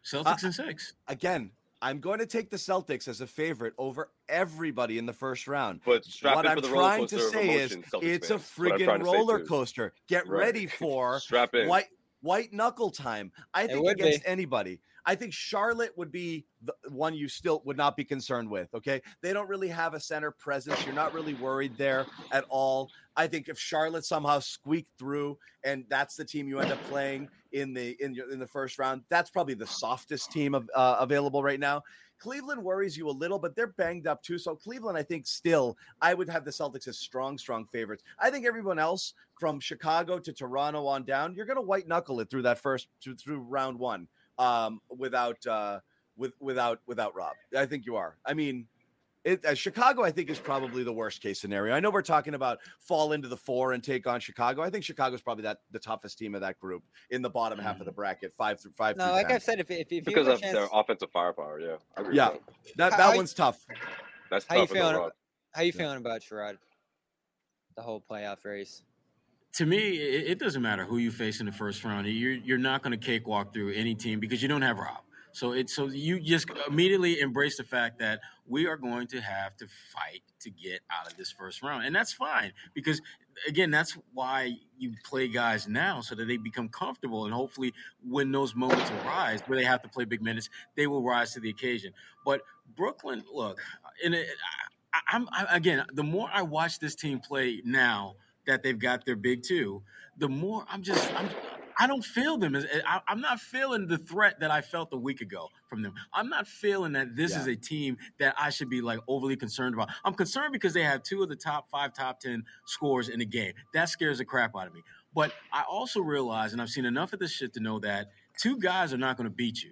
Celtics uh, and six. Again, I'm going to take the Celtics as a favorite over everybody in the first round. But what I'm trying to say is, it's a friggin' roller coaster. Get right. ready for Strap in. white white knuckle time. I think against be. anybody. I think Charlotte would be the one you still would not be concerned with. Okay. They don't really have a center presence. You're not really worried there at all. I think if Charlotte somehow squeaked through and that's the team you end up playing in the in in the first round, that's probably the softest team of, uh, available right now. Cleveland worries you a little, but they're banged up too. So Cleveland, I think, still, I would have the Celtics as strong, strong favorites. I think everyone else from Chicago to Toronto on down, you're going to white knuckle it through that first through, through round one um, without uh, with without without Rob. I think you are. I mean, it, uh, Chicago, I think, is probably the worst case scenario. I know we're talking about fall into the four and take on Chicago. I think Chicago's probably that the toughest team of that group in the bottom half of the mm. bracket, five through five. No, through like 10. I've said, if, if, if because of chance... their offensive firepower, yeah, yeah, that that, that one's tough. That's how you feeling? How you feeling about Sherrod? The whole playoff race to me, it, it, doesn't matter who you face in the first round. You're you're not going to cakewalk through any team because you don't have Rob. So it's so you just immediately embrace the fact that we are going to have to fight to get out of this first round, and that's fine because again, that's why you play guys now so that they become comfortable, and hopefully, when those moments arise where they have to play big minutes, they will rise to the occasion. But Brooklyn, look, and I'm I, again, the more I watch this team play now that they've got their big two, the more I'm just I'm I don't feel them as I, am not feeling the threat that I felt a week ago from them. I'm not feeling that this yeah. is a team that I should be like overly concerned about. I'm concerned because they have two of the top five, top ten scores in the game. That scares the crap out of me. But I also realize, and I've seen enough of this shit to know that two guys are not going to beat you.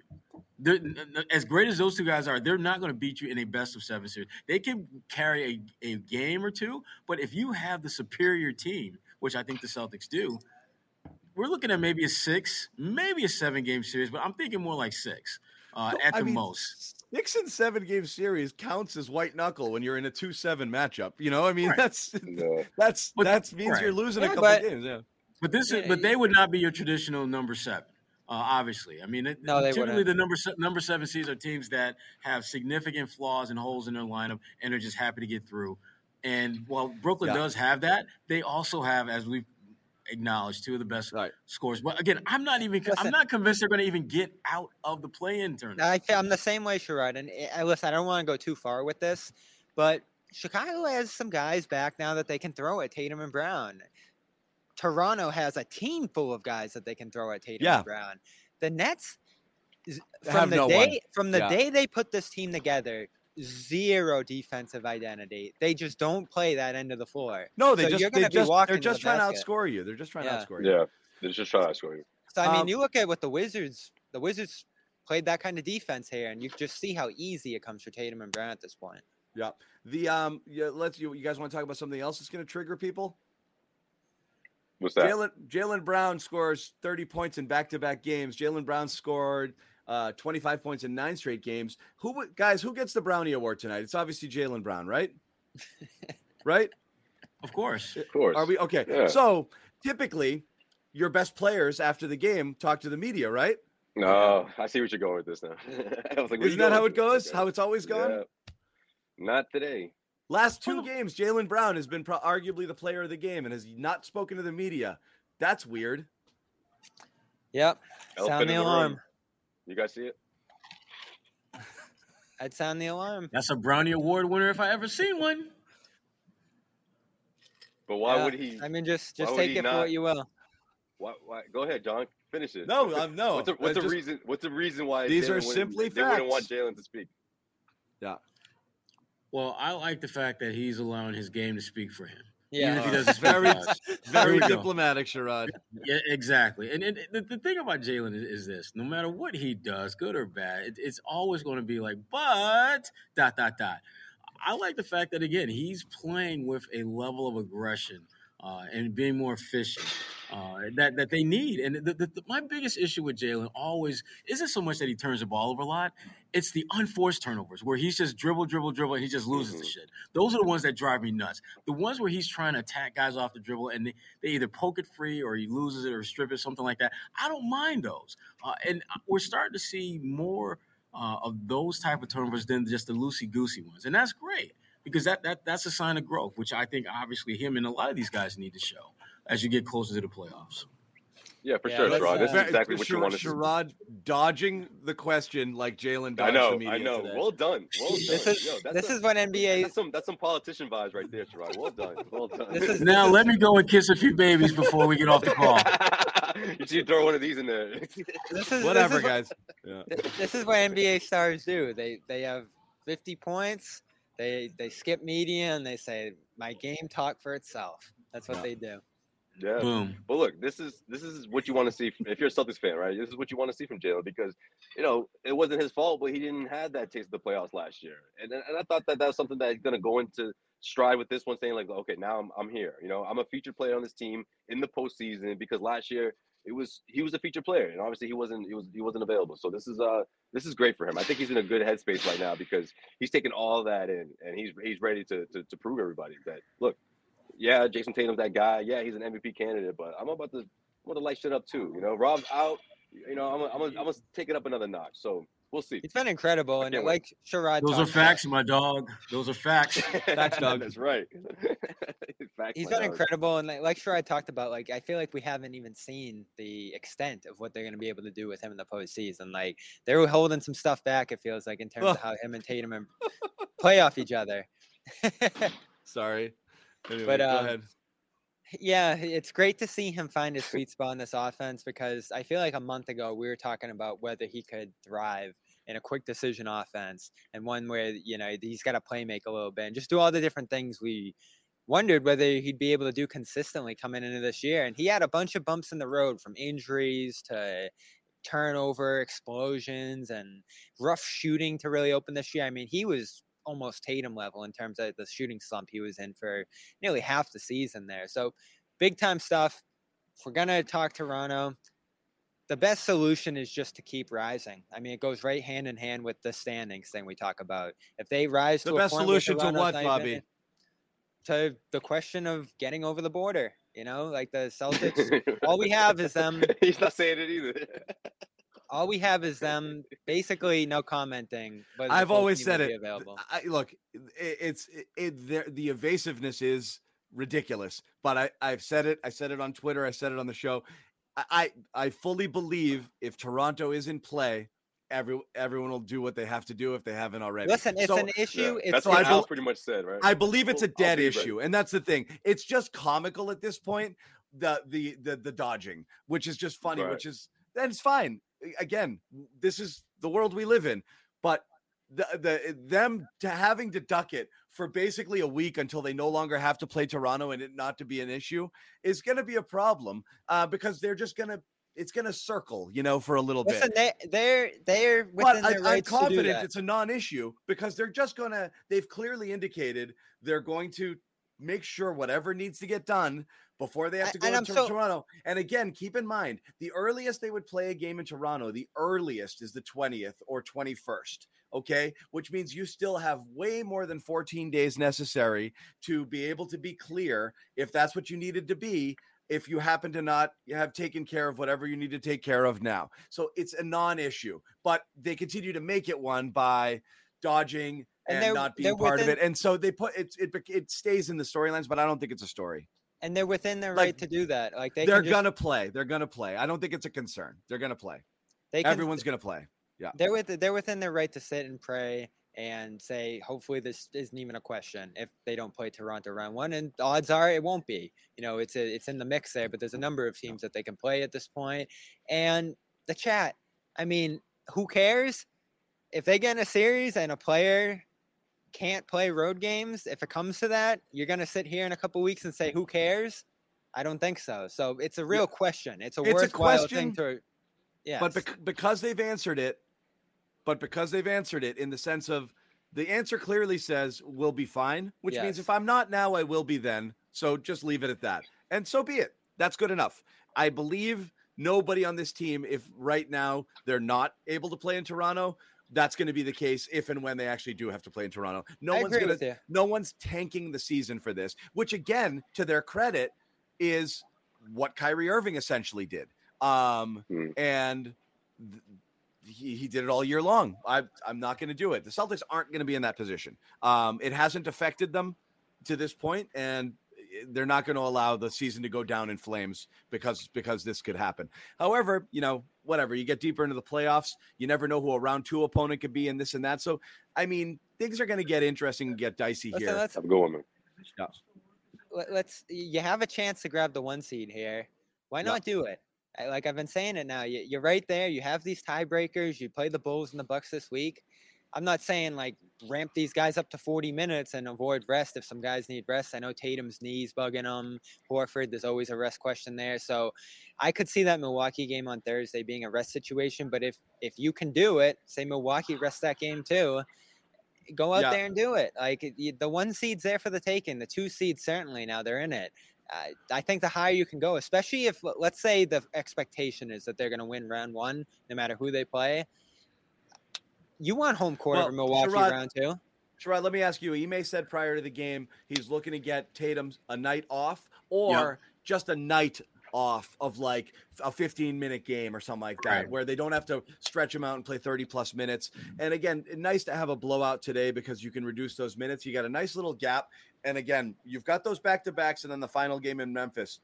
They're, as great as those two guys are, they're not going to beat you in a best of seven series. They can carry a, a game or two, but if you have the superior team, which I think the Celtics do, we're looking at maybe a six, maybe a seven game series, but I'm thinking more like six uh, at I the mean, most. Six and seven game series counts as white knuckle when you're in a two seven matchup. You know, I mean right. that's that's that means right. you're losing yeah, a couple but, games. Yeah, but this is but they would not be your traditional number seven. Uh, obviously, I mean, it, no, typically wouldn't. the number number seven seeds are teams that have significant flaws and holes in their lineup, and are just happy to get through. And while Brooklyn yeah. does have that, they also have, as we've acknowledge two of the best right. scores. But again, I'm not even. Listen, I'm not convinced they're going to even get out of the play-in tournament. I, am the same way, Sherrod. And I, eh, listen, I don't want to go too far with this, but Chicago has some guys back now that they can throw at Tatum and Brown. Toronto has a team full of guys that they can throw at Tatum yeah. and Brown. The Nets, from the no day one. from the yeah. day they put this team together, zero defensive identity. They just don't play that end of the floor. No, they so just they just they're just the trying basket. to outscore you. They're just trying yeah. to outscore you. Yeah, they're just trying to outscore you. So I mean, um, you look at what the Wizards, the Wizards played that kind of defense here, and you just see how easy it comes for Tatum and Brown at this point. Yeah. The um, yeah, let's you, you guys want to talk about something else that's going to trigger people? What's that? Jaylen Jaylen Brown scores 30 points in back-to-back games. Jaylen Brown scored uh, 25 points in nine straight games. Who guys? Who gets the Brownie Award tonight? It's obviously Jaylen Brown, right? right? Of course. Of course. Are we okay? Yeah. So typically, your best players after the game talk to the media, right? No, I see what you're going with this now. I was like, isn't that how it goes? How it's always gone? Yeah. Not today. Last two oh. games, Jaylen Brown has been pro- arguably the player of the game and has not spoken to the media. That's weird. Yep. Sound the alarm. Room. You guys see it? I'd sound the alarm. That's a Brownie Award winner if I ever seen one. But why yeah. would he? I mean, just just take it not, for what you will. Why, why? Go ahead, John. Finish it. No, I'm no. What's the, what's the just, reason? What's the reason why these Jaylen are simply facts. They wouldn't want Jaylen to speak. Yeah. Well, I like the fact that he's allowing his game to speak for him. Yeah, Even if he does very, very diplomatic, Sherrod. Yeah, exactly. And, and the, the, thing about Jaylen is, is, this: no matter what he does, good or bad, it, it's always going to be like, but dot dot dot. I like the fact that again he's playing with a level of aggression uh, and being more efficient uh, that that they need. And the, the, the, my biggest issue with Jaylen always isn't so much that he turns the ball over a lot; it's the unforced turnovers where he's just dribble, dribble, dribble, and he just loses mm-hmm. the shit. Those are the ones that drive me nuts. The ones where he's trying to attack guys off the dribble and they, they either poke it free or he loses it or strip it, something like that. I don't mind those, uh, and we're starting to see more. Uh, of those type of turnovers than just the loosey goosey ones, and that's great because that that that's a sign of growth, which I think obviously him and a lot of these guys need to show as you get closer to the playoffs. Yeah, for yeah, sure, Sherrod. This is uh, exactly what Sher- you want to Sherrod dodging the question like Jaylen I know, I know. Today. Well done. Well done. This is, Yo, this a, is what NBA. That's some, that's some politician vibes right there, Sherrod. Well done. Well done. This is, now let me go and kiss a few babies before we get off the call. you should throw one of these in there. this is whatever, this is guys. Yeah. This is what NBA stars do. They they have 50 points. They they skip media and they say my game talk for itself. That's what they do. Yeah. Boom. But look, this is this is what you want to see from, if you're a Celtics fan, right? This is what you want to see from Jaylen because you know it wasn't his fault, but he didn't have that taste of the playoffs last year, and and I thought that that was something that he's gonna go into stride with this one, saying like, okay, now I'm I'm here. You know, I'm a featured player on this team in the postseason because last year it was he was a featured player, and obviously he wasn't he was he wasn't available. So this is uh this is great for him. I think he's in a good headspace right now because he's taking all that in, and he's he's ready to to, to prove everybody that look yeah, Jayson Tatum's that guy. Yeah, he's an MVP candidate, but I'm about to I'm about to light shit up too. You know, Rob's out. You know, I'm gonna, I'm gonna, I'm gonna take it up another notch. So we'll see. It's been incredible, and wait. like Sherrod. Those are facts, about. my dog. Those are facts. facts, dog. That's right. facts, He's been dog. incredible, and like, like Sherrod talked about, like I feel like we haven't even seen the extent of what they're gonna be able to do with him in the postseason. Like they're holding some stuff back. It feels like in terms of how him and Tatum play off each other. Sorry. Anyway, but um, go ahead. Yeah, it's great to see him find his sweet spot in this offense because I feel like a month ago we were talking about whether he could thrive in a quick decision offense and one where you know he's got to play make a little bit and just do all the different things we wondered whether he'd be able to do consistently coming into this year. And he had a bunch of bumps in the road from injuries to turnover, explosions, and rough shooting to really open this year. I mean, he was almost Tatum level in terms of the shooting slump he was in for nearly half the season there. So big time stuff. If we're gonna talk Toronto, the best solution is just to keep rising. I mean, it goes right hand in hand with the standings thing we talk about. If they rise to the best solution to what, Bobby? To the question of getting over the border. You know, like the Celtics. all we have is them. He's not saying it either. all we have is them basically no commenting. But I've always said it. I, look, it, it's it, it the evasiveness is ridiculous. But I, I've said it. I said it on Twitter. I said it on the show. I, I, I fully believe if Toronto is in play, every everyone will do what they have to do if they haven't already. Listen, it's so, an issue. Yeah, that's what Al pretty much said, right? I believe it's a dead issue, and that's the thing. It's just comical at this point. The the the the dodging, which is just funny, right. which is that's fine. Again, this is the world we live in. But the the them to having to duck it for basically a week until they no longer have to play Toronto and it not to be an issue is going to be a problem uh, because they're just going to it's going to circle, you know, for a little Listen, bit. They, they're they're within I, I'm confident it's a non-issue because they're just going to. They've clearly indicated they're going to make sure whatever needs to get done before they have to go to so, Toronto. And again, keep in mind the earliest they would play a game in Toronto, the earliest is the 20th or 21st. Okay. Which means you still have way more than 14 days necessary to be able to be clear if that's what you needed to be. If you happen to not have taken care of whatever you need to take care of now. So it's a non issue, but they continue to make it one by dodging and, and not being part within, of it. And so they put it, it, it stays in the storylines, but I don't think it's a story and they're within their like, right to do that. Like they they're just, gonna play. They're gonna play. I don't think it's a concern. They're gonna play. They can, Everyone's gonna play. Yeah, they're with they're within their right to sit and pray and say, hopefully this isn't even a question if they don't play Toronto round one. And odds are it won't be. You know, it's a, it's in the mix there, but there's a number of teams that they can play at this point. And the chat, I mean, who cares if they get in a series and a player can't play road games, if it comes to that, you're going to sit here in a couple weeks and say, "Who cares?" I don't think so. So it's a real yeah. question. It's a it's worthwhile a question, thing to. Yeah. But bec- because they've answered it, but because they've answered it in the sense of the answer clearly says we'll be fine, which yes. means if I'm not now, I will be then. So just leave it at that. And so be it. That's good enough. I believe nobody on this team, if right now they're not able to play in Toronto, that's going to be the case if and when they actually do have to play in Toronto. No I one's going to no one's tanking the season for this, which again, to their credit, is what Kyrie Irving essentially did. Um, mm. and th- he, he did it all year long. I, I'm not going to do it. The Celtics aren't going to be in that position. Um, it hasn't affected them to this point, and they're not going to allow the season to go down in flames because because this could happen. However, you know, whatever you get deeper into the playoffs, you never know who a round two opponent could be, and this and that. So, I mean, things are going to get interesting and get dicey Listen, here. Let's, I'm going. Yeah. Let's. You have a chance to grab the one seed here. Why not do it? Like I've been saying it now. You're right there. You have these tiebreakers. You play the Bulls and the Bucks this week. I'm not saying like ramp these guys up to 40 minutes and avoid rest if some guys need rest. I know Tatum's knees bugging him. Horford, there's always a rest question there. So I could see that Milwaukee game on Thursday being a rest situation. But if if you can do it, say Milwaukee rest that game too. Go out yeah. there and do it. Like the one seed's there for the taking. The two seeds certainly now they're in it. Uh, I think the higher you can go, especially if let's say the expectation is that they're going to win round one, no matter who they play you want home court well, over Milwaukee Sherrod, round two. Sherrod, let me ask you. Ime said prior to the game he's looking to get Tatum a night off or yep. just a night off of like a 15 minute game or something like that right. where they don't have to stretch him out and play 30 plus minutes and again nice to have a blowout today because you can reduce those minutes you got a nice little gap and again you've got those back to backs and then the final game in memphis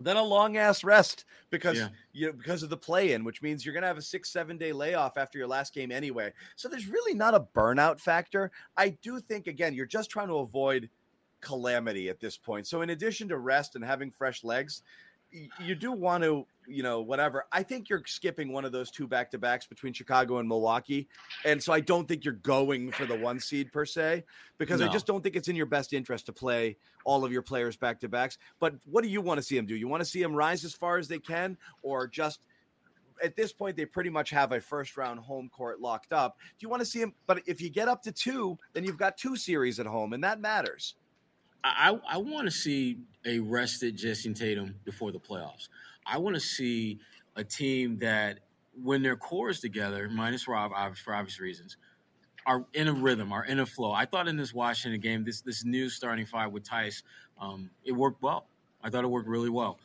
then a long ass rest because yeah. you know, because of the play in, which means you're gonna have a six seven day layoff after your last game anyway. So there's really not a burnout factor. I do think again you're just trying to avoid calamity at this point. So in addition to rest and having fresh legs, you do want to, you know, whatever. I think you're skipping one of those two back to backs between Chicago and Milwaukee. And so I don't think you're going for the one seed per se, because no. I just don't think it's in your best interest to play all of your players back to backs. But what do you want to see them do? You want to see them rise as far as they can, or just at this point, they pretty much have a first round home court locked up. Do you want to see them? But if you get up to two, then you've got two series at home, and that matters. I, I want to see a rested Jayson Tatum before the playoffs. I want to see a team that, when their core is together, minus Rob, for obvious reasons, are in a rhythm, are in a flow. I thought in this Washington game, this this new starting five with Theis, um, it worked well. I thought it worked really well.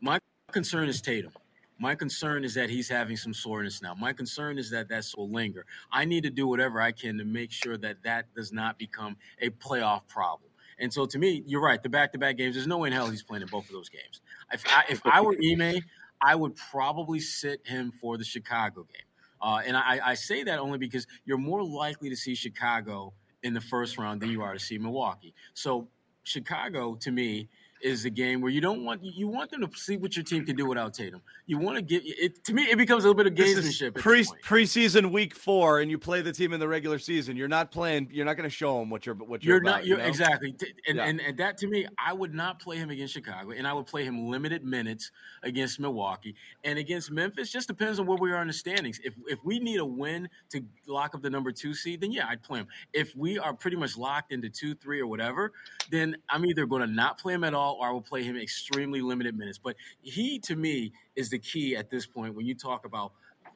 My concern is Tatum. My concern is that he's having some soreness now. My concern is that that will linger. I need to do whatever I can to make sure that that does not become a playoff problem And so to me, you're right. The back-to-back games, there's no way in hell he's playing in both of those games. If I, if I were Ime, I would probably sit him for the Chicago game. Uh, and I, I say that only because you're more likely to see Chicago in the first round than you are to see Milwaukee. So Chicago, to me, is the game where you don't want you want them to see what your team can do without Tatum. You want to get it to me. It becomes a little bit of gamesmanship. Pre preseason week four, and you play the team in the regular season. You're not playing. You're not going to show them what you're what you're. You're not. You're you know? exactly. And, yeah. and and that to me, I would not play him against Chicago, and I would play him limited minutes against Milwaukee and against Memphis. Just depends on where we are in the standings. If if we need a win to lock up the number two seed, then yeah, I'd play him. If we are pretty much locked into two, three, or whatever, then I'm either going to not play him at all, or I will play him extremely limited minutes. But he, to me, is the key at this point when you talk about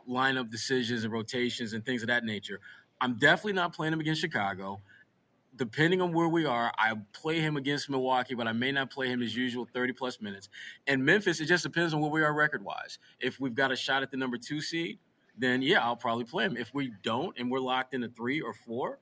lineup decisions and rotations and things of that nature. I'm definitely not playing him against Chicago. Depending on where we are, I play him against Milwaukee, but I may not play him as usual 30 plus minutes. And Memphis, it just depends on where we are record wise. If we've got a shot at the number two seed, then yeah, I'll probably play him. If we don't and we're locked in into three or four,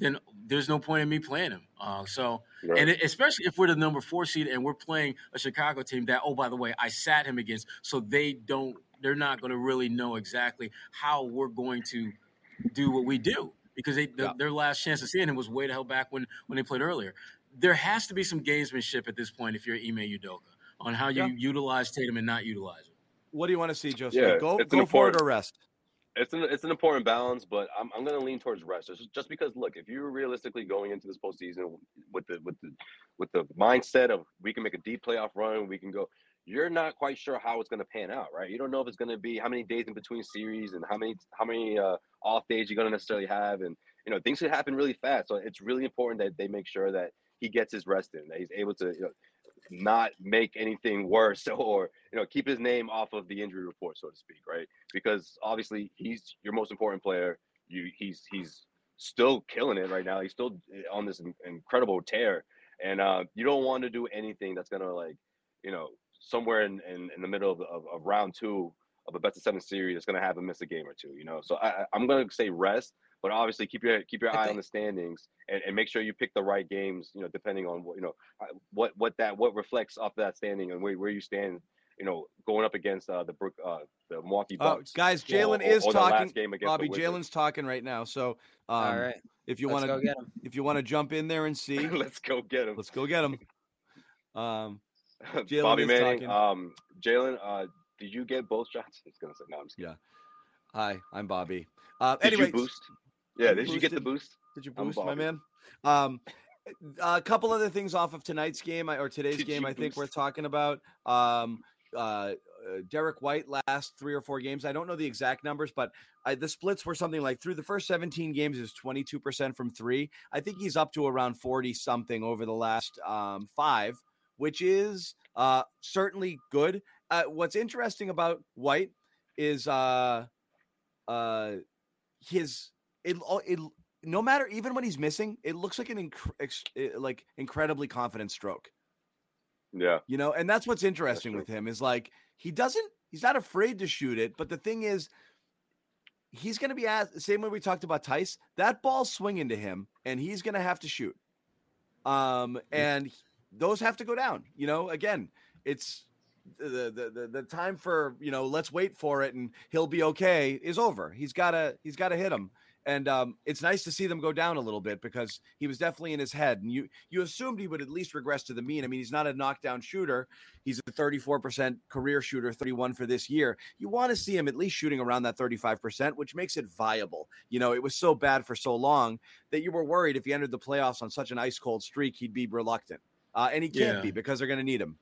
then there's no point in me playing him. Uh, so, right. and especially if we're the number four seed and we're playing a Chicago team that, oh, by the way, I sat him against, so they don't, they're not going to really know exactly how we're going to do what we do because they, the, yeah. their last chance of seeing him was way the hell back when when they played earlier. There has to be some gamesmanship at this point if you're Ime Udoka on how you yeah. utilize Tatum and not utilize him. What do you want to see, Joseph? Yeah, go go for it or rest it's an it's an important balance, but I'm I'm gonna lean towards rest just, because look, if you're realistically going into this postseason with the with the with the mindset of we can make a deep playoff run, we can go. You're not quite sure how it's to pan out, right? You don't know if it's to be how many days in between series and how many how many uh, off days you're to necessarily have, and you know things could happen really fast. So it's really important that they make sure that he gets his rest in, that he's able to you know, not make anything worse or you know keep his name off of the injury report so to speak right? Because obviously he's your most important player. You he's he's still killing it right now. He's still eh, on this incredible tear. And uh, you don't want to do anything that's gonna like you know somewhere in in, in the middle of, of, of round two of a best of seven series that's gonna have him miss a game or two you know? So I, i'm gonna say rest but obviously keep your keep your eye on the standings and, and make sure you pick the right games. You know, depending on what you know, uh, what what that what reflects off that standing and where, where you stand. You know, going up against uh, the Brook, uh, the Milwaukee oh, Bucks. Uh, guys, Jaylen is or, or talking. Bobby, Jaylen's talking right now. So, um, all right, if you want to, if you want to jump in there and see, let's go get him. Let's go get him. Um, Jaylen Bobby Manning, talking. um, Jaylen, uh, did you get both shots? It's gonna say no. I'm just kidding. Yeah. Hi, I'm Bobby. Uh, did you boost? Yeah, did you get the boost? Did you boost, my man? Um, a couple other things off of tonight's game or today's did game. I think we're talking about. Um, uh, Derrick White last three or four games. I don't know the exact numbers, but I, the splits were something like through the first 17 games is 22% from three. I think he's up to around 40 something over the last um, five, which is uh, certainly good. Uh, what's interesting about White is uh, uh, his it, it no matter even when he's missing, it looks like an inc- like incredibly confident stroke. Yeah. You know, and that's what's interesting that's with him is like he doesn't he's not afraid to shoot it, but the thing is he's going to be asked same way we talked about Theis, that ball swinging to him and he's going to have to shoot. Um and those have to go down. You know, again, it's the, the the the time for, you know, let's wait for it and he'll be okay is over. He's got to he's got to hit him and um, it's nice to see them go down a little bit because he was definitely in his head. And you you assumed he would at least regress to the mean. I mean, he's not a knockdown shooter. He's a 34% career shooter, 31 for this year. You want to see him at least shooting around that 35%, which makes it viable. You know, it was so bad for so long that you were worried if he entered the playoffs on such an ice cold streak, he'd be reluctant. Uh, and he can't yeah. be because they're going to need him.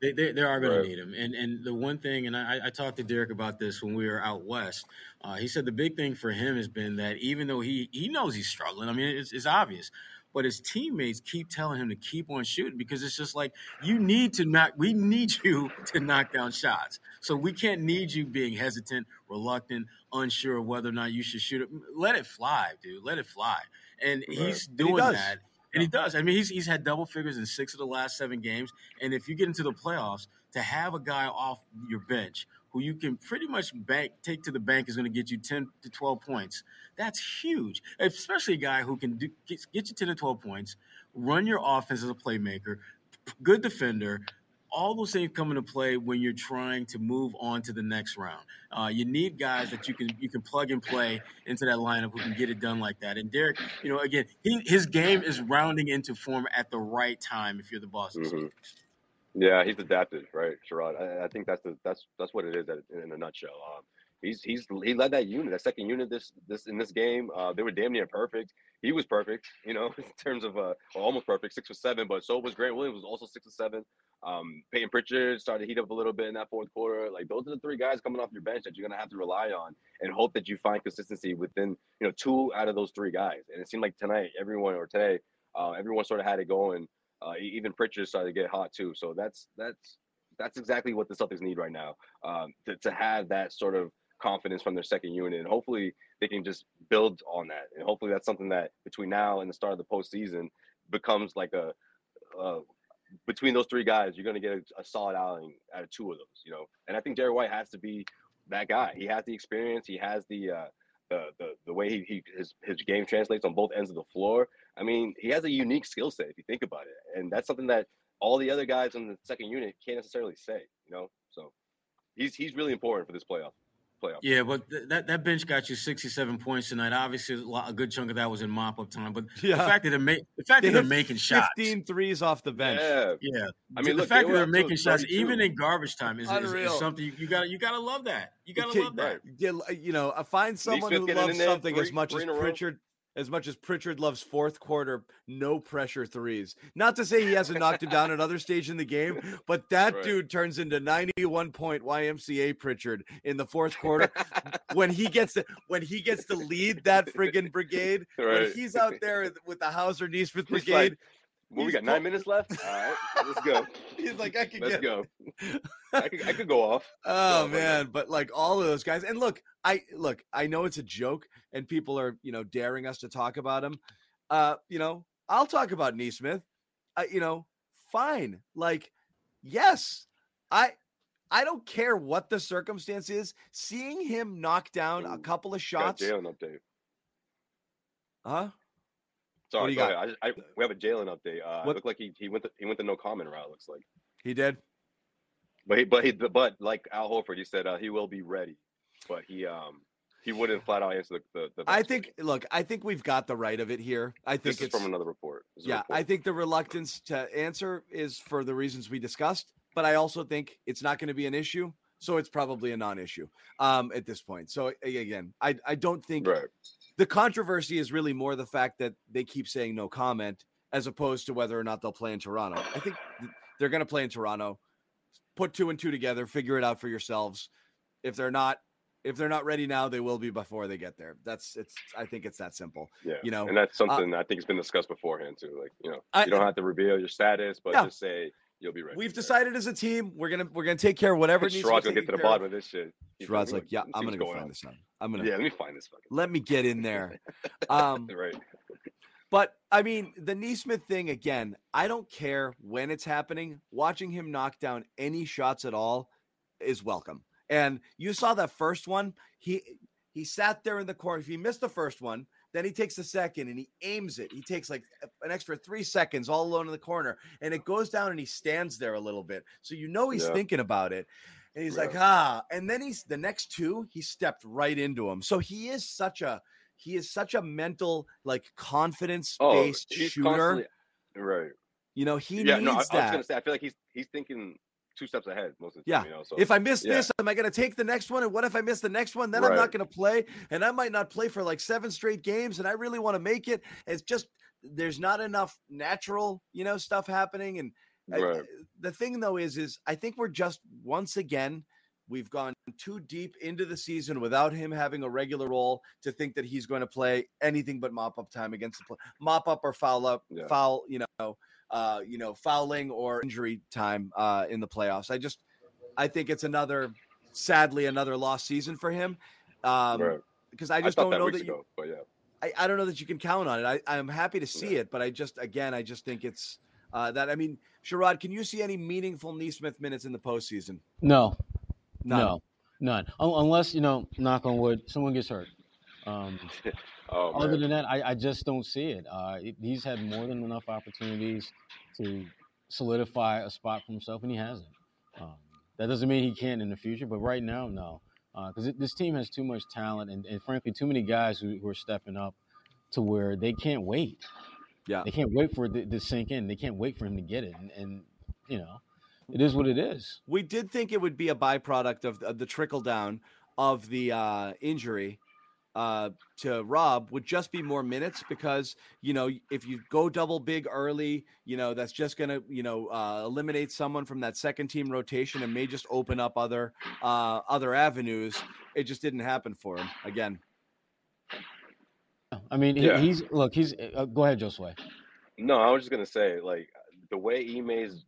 They, they, they are going right. to need him. And and the one thing, and I, I talked to Derrick about this when we were out west. Uh, he said the big thing for him has been that even though he he knows he's struggling, I mean it's, it's obvious, but his teammates keep telling him to keep on shooting because it's just like you need to knock. We need you to knock down shots. So we can't need you being hesitant, reluctant, unsure of whether or not you should shoot it. Let it fly, dude. Let it fly. And right. he's doing he that. And he does. I mean, he's he's had double figures in six of the last seven games. And if you get into the playoffs, to have a guy off your bench who you can pretty much bank take to the bank is going to get you 10 to 12 points. That's huge, especially a guy who can do, get, get you 10 to 12 points, run your offense as a playmaker, good defender, all those things come into play when you're trying to move on to the next round. Uh, you need guys that you can you can plug and play into that lineup who can get it done like that. And Derrick, you know, again, he, his game is rounding into form at the right time. If you're the Boston mm-hmm. Yeah, he's adapted, right, Sherrod? I, I, think that's the that's that's what it is in a nutshell. Um, he's he's he led that unit, that second unit this this in this game. Uh, they were damn near perfect. He was perfect, you know, in terms of uh, almost perfect, six or seven. But so was Grant Williams, was also six or seven. Um, Peyton Pritchard started to heat up a little bit in that fourth quarter. Like those are the three guys coming off your bench that you're gonna have to rely on and hope that you find consistency within you know two out of those three guys. And it seemed like tonight, everyone or today, uh, everyone sort of had it going. Uh, even Pritchard started to get hot too. So that's that's that's exactly what the Celtics need right now. Um, to, to have that sort of confidence from their second unit, and hopefully they can just build on that. And hopefully that's something that between now and the start of the postseason becomes like a, a between those three guys, you're going to get a, a, solid outing out of two of those, you know. And I think Derrick White has to be that guy. He has the experience. He has the uh, the, the the way he, he his his game translates on both ends of the floor. I mean, he has a unique skill set if you think about it, and that's something that all the other guys in the second unit can't necessarily say, you know. So he's he's really important for this playoff playoff. Yeah, but th- that that bench got you 67 points tonight. Obviously, a, lot, a good chunk of that was in mop up time. But yeah. the fact that they're, ma- the fact they that they're making 15 shots, 15 threes off the bench. Yeah, yeah. I mean, the look, fact that they're making shots even in garbage time is, is, is something you, you got you got to love that. You got to love that. You know, uh, find someone who loves something three, as much as Pritchard as much as Pritchard loves fourth quarter, no pressure threes. Not to say he hasn't knocked him down at other stage in the game, but that right. dude turns into 91 point YMCA Pritchard in the fourth quarter when he gets to when he gets to lead that friggin' brigade. Right. When he's out there with the Hauser Nesmith brigade. Like, well, we got nine minutes left. All right, let's go. He's like, I could let's get... go. I could, I could go off. Oh man, but like all of those guys, and look, I look, I know it's a joke, and people are you know daring us to talk about him. Uh, you know, I'll talk about Nesmith. Uh, you know, fine. Like, yes, I I don't care what the circumstance is. Seeing him knock down Ooh, a couple of shots. Jaylen update. Huh? Sorry, go ahead. I, I, we have a Jaylen update. Uh, it looked like he, he went the, he went the no comment route. Looks like he did. But he, but he, but like Al Horford, he said uh, he will be ready, but he um he wouldn't flat out answer the. the, the I think. Look, I think we've got the right of it here. I think this it's from another report. Yeah, report. I think the reluctance to answer is for the reasons we discussed, but I also think it's not going to be an issue, so it's probably a non-issue um, at this point. So again, I I don't think right. The controversy is really more the fact that they keep saying no comment as opposed to whether or not they'll play in Toronto. I think they're going to play in Toronto put two and two together, figure it out for yourselves. If they're not, if they're not ready now, they will be before they get there. That's it's. I think it's that simple. Yeah, you know, and that's uh something uh, I think has been discussed beforehand too. Like you know, I, you don't have to reveal your status, but just say you'll be ready. We've decided as a team we're gonna we're gonna take care of whatever needs. Sherrod's gonna get to the bottom of this shit. Sherrod's like, yeah, I'm gonna go find on. this. One. I'm gonna. Yeah, let me find this. Fucking let me get in there. Um, right. But I mean, the Nesmith thing again, I don't care when it's happening. Watching him knock down any shots at all is welcome. And you saw that first one, he he sat there in the corner. If he missed the first one, then he takes the second and he aims it. He takes like an extra three seconds all alone in the corner, and it goes down and he stands there a little bit. So you know he's yeah. thinking about it. And he's yeah. like, ah. And then he's the next two, he stepped right into him. So he is such a he is such a mental, like confidence based oh, shooter. Right. You know, he yeah, needs no, I, that. I was gonna say, I feel like he's he's thinking two steps ahead most of the time. Yeah. You know? so, if I miss yeah. this, am I going to take the next one? And what if I miss the next one? Then right. I'm not going to play, and I might not play for like seven straight games. And I really want to make it. It's just there's not enough natural, you know, stuff happening. And right. I, the thing though is, is I think we're just once again We've gone too deep into the season without him having a regular role to think that he's going to play anything but mop up time against the play, mop up or foul up, yeah. foul, you know, uh, you know, fouling or injury time uh, in the playoffs. I just, I think it's another, sadly, another lost season for him. Um, right. Because I just I don't know that you. Ago, but yeah. I, I don't know that you can count on it. I, I'm happy to see yeah. it, but I just, again, I just think it's uh, that. I mean, Sherrod, can you see any meaningful Nesmith minutes in the postseason? No, None. No, none. unless you know, knock on wood, someone gets hurt. Um, oh, other than that, I, I, just don't see it. Uh, He's had more than enough opportunities to solidify a spot for himself, and he hasn't. Um, that doesn't mean he can't in the future, but right now, no. Because uh, this team has too much talent, and, and frankly, too many guys who, who, are stepping up to where they can't wait. Yeah, they can't wait for it to, to sink in. They can't wait for him to get it, and, and you know, it is what it is. We did think it would be a byproduct of, of the trickle down of the uh, injury uh, to Rob would just be more minutes because you know if you go double big early, you know that's just gonna you know uh, eliminate someone from that second team rotation and may just open up other uh, other avenues. It just didn't happen for him again. I mean, yeah. he's look. He's uh, go ahead, Josue. No, I was just gonna say like the way Ime's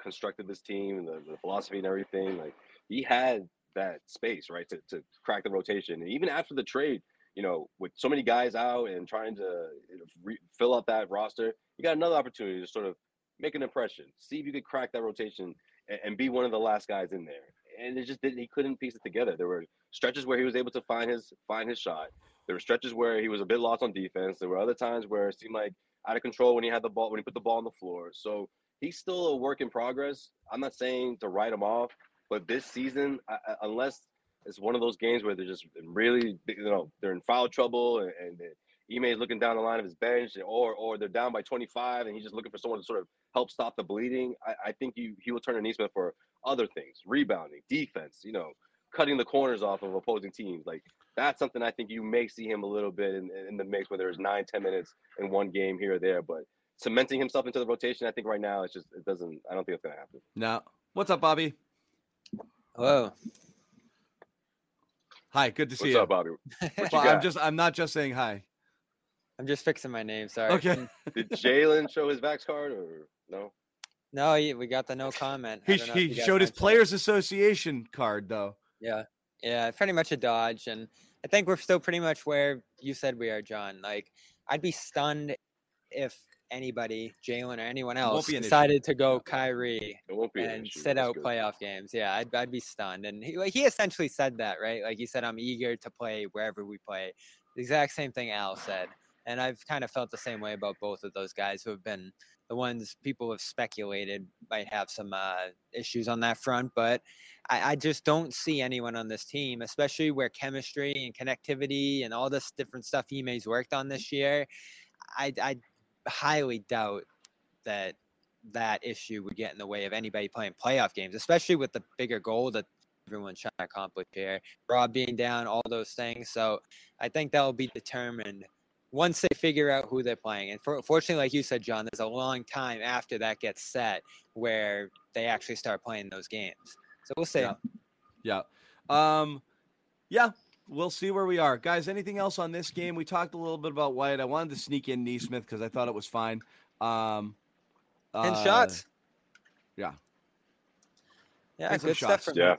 constructed this team and the, the philosophy and everything. Like he had that space, right, to, to crack the rotation. And even after the trade, you know, with so many guys out and trying to re- fill up that roster, you got another opportunity to sort of make an impression, see if you could crack that rotation and, and be one of the last guys in there. And it just didn't. He couldn't piece it together. There were stretches where he was able to find his find his shot. There were stretches where he was a bit lost on defense. There were other times where it seemed like out of control when he had the ball when he put the ball on the floor. So he's still a work in progress. I'm not saying to write him off, but this season, I, unless it's one of those games where they're just really, you know, they're in foul trouble and, and Ime is looking down the line of his bench, or or they're down by 25 and he's just looking for someone to sort of help stop the bleeding. I, I think you he will turn to Nesmith for other things, rebounding, defense, you know, cutting the corners off of opposing teams. Like that's something I think you may see him a little bit in, in the mix where there's nine, ten minutes in one game here or there. But cementing himself into the rotation, I think right now it's just it doesn't. I don't think it's gonna happen. No. What's up, Bobby? Hello. Hi. Good to see What's you. up, Bobby? well, I'm just. I'm not just saying hi. I'm just fixing my name. Sorry. Okay. Hmm. Did Jaylen show his Vax card or no? No, he, we got the no comment. He, he showed his Players Association card though. Yeah, yeah, pretty much a dodge, and I think we're still pretty much where you said we are, John. Like, I'd be stunned if anybody, Jaylen or anyone else, decided to go Kyrie and sit out good. playoff games. Yeah, I'd, I'd be stunned. And he, he essentially said that, right? Like he said, I'm eager to play wherever we play. The exact same thing Al said. And I've kind of felt the same way about both of those guys who have been the ones people have speculated might have some uh, issues on that front. But I, I just don't see anyone on this team, especially where chemistry and connectivity and all this different stuff Ime's worked on this year. I, I highly doubt that that issue would get in the way of anybody playing playoff games, especially with the bigger goal that everyone's trying to accomplish here. Rob being down, all those things. So I think that will be determined once they figure out who they're playing. And for, fortunately, like you said, John, there's a long time after that gets set where they actually start playing those games. So we'll see. Yeah. Yeah. Um, yeah. We'll see where we are, guys. Anything else on this game? We talked a little bit about White. I wanted to sneak in Nesmith because I thought it was fine. Um, and uh, shots. Yeah. Yeah, good stuff. From yeah.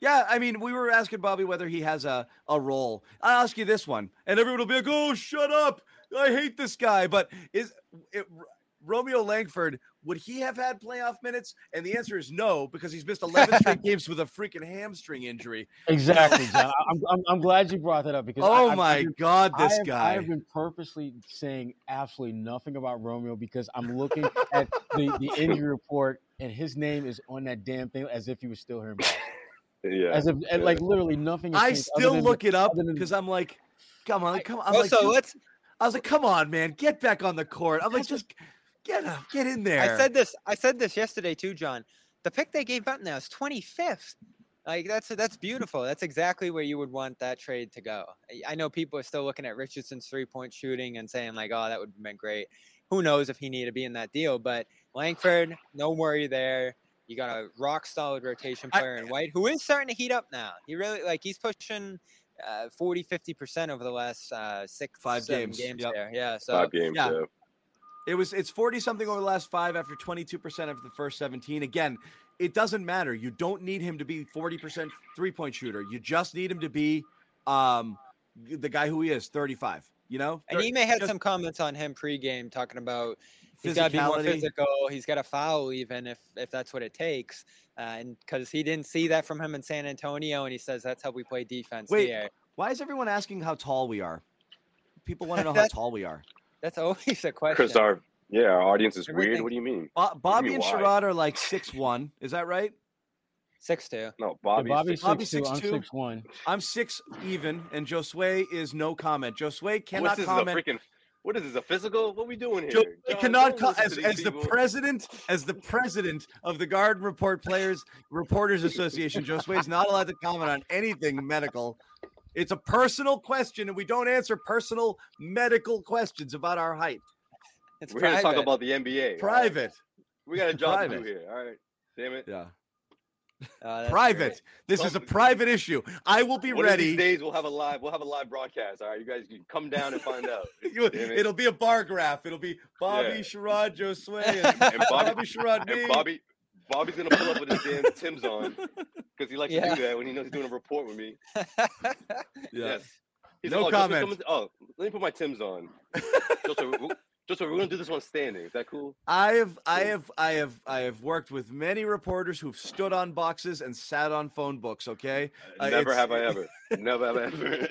Yeah, I mean, we were asking Bobby whether he has a, a role. I'll ask you this one, and everyone will be like, "Oh, shut up! I hate this guy." But is it, Romeo Langford, would he have had playoff minutes? And the answer is no, because he's missed 11 straight games with a freaking hamstring injury. Exactly, John. I'm, I'm, I'm, glad you brought that up because oh I, my been, God, this I have, guy! I have been purposely saying absolutely nothing about Romeo because I'm looking at the, the injury report and his name is on that damn thing as if he was still here. Yeah, as if and like literally nothing. I still look it up because I'm like, come on, come on. I'm also, like, let's. I was like, come on, man, get back on the court. I'm like, just Get up, get in there. I said this. I said this yesterday too, John. The pick they gave up now is 25th. Like that's that's beautiful. That's exactly where you would want that trade to go. I know people are still looking at Richardson's three point shooting and saying like, "Oh, that would have been great." Who knows if he needed to be in that deal? But Langford, no worry there. You got a rock solid rotation player I, in White who is starting to heat up now. He really like he's pushing uh, 40, 50 percent over the last uh, six, five games. games yep. there. Yeah, so five games. Yeah. yeah. It was it's 40 something over the last 5 after 22% of the first 17. Again, it doesn't matter. You don't need him to be 40% three-point shooter. You just need him to be um the guy who he is, 35, you know? And he may have some comments on him pregame talking about he's got to be more physical. He's got to foul even if if that's what it takes. Uh, and because he didn't see that from him in San Antonio, and he says that's how we play defense Wait, here. Why is everyone asking how tall we are? People want to know how tall we are. That's always a question. Because our yeah, our audience is Everything. weird. What do you mean? Bo- Bobby and Sherrod are like six one. Is that right? Six two. No, Bobby's, yeah, Bobby's six, six, two. I'm six one. I'm six even, and Josue is no comment. Josue cannot What's comment. Freaking, what is this? A physical? What are we doing here? Josue cannot co- as, as the president as the president of the Garden Report Players Reporters Association. Josue is not allowed to comment on anything medical. It's a personal question, and we don't answer personal medical questions about our height. It's We're going to talk about the NBA. Private. Right? We got a job private. to do here. All right. Damn it. Yeah. Uh, private. Great. This is a private issue. I will be One ready. these days we'll have a live. We'll have a live broadcast. All right, you guys can come down and find out. It'll be a bar graph. It'll be Bobby yeah. Sherrod, Josue, and, and Bobby, Bobby Sherrod. And Bobby. Bobby's gonna pull up with his damn Tim's on because he likes yeah. to do that when he knows he's doing a report with me. yeah. Yes. He's no like, oh, comment. Oh, let me put my Tim's on. Just we're gonna do this one standing. Is that cool? I have, I have, I have, I have worked with many reporters who've stood on boxes and sat on phone books. Okay, uh, never have I ever. never have I ever.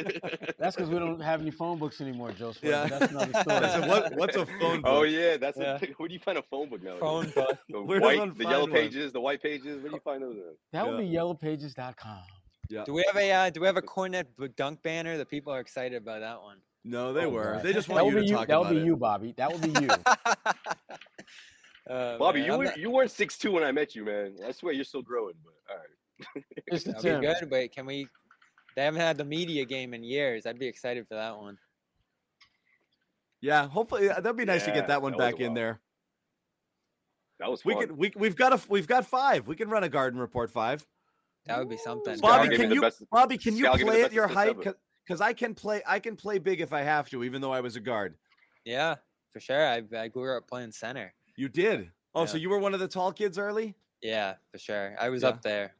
that's because we don't have any phone books anymore, Joseph. Yeah, that's another story. what, what's a phone book? Oh yeah, that's yeah. A, where do you find a phone book now? Phone book. The white, the yellow one? pages, the white pages. Where do you find those? In? That would yeah. be yellowpages.com. Yeah. Do we have a uh, Do we have a Kornet dunk banner? The people are excited about that one. No, they oh, were. Right. They just want you to you, talk That would be it. you, Bobby. That would be you. uh, Bobby, man, you were, not... you weren't six two when I met you, man. I swear you're still growing, but all right. it's the be good, but can we? They haven't had the media game in years. I'd be excited for that one. Yeah, hopefully that'd be nice yeah, to get that one that back in there. That was fun. we could we we've got a we've got five. We can run a garden report five. That would be something. Bobby, can you best, Bobby, can you play at your height? Because I can play I can play big if I have to, even though I was a guard. Yeah, for sure. I I grew up playing center. You did. Oh, yeah. so you were one of the tall kids early? Yeah, for sure. I was yeah. up there.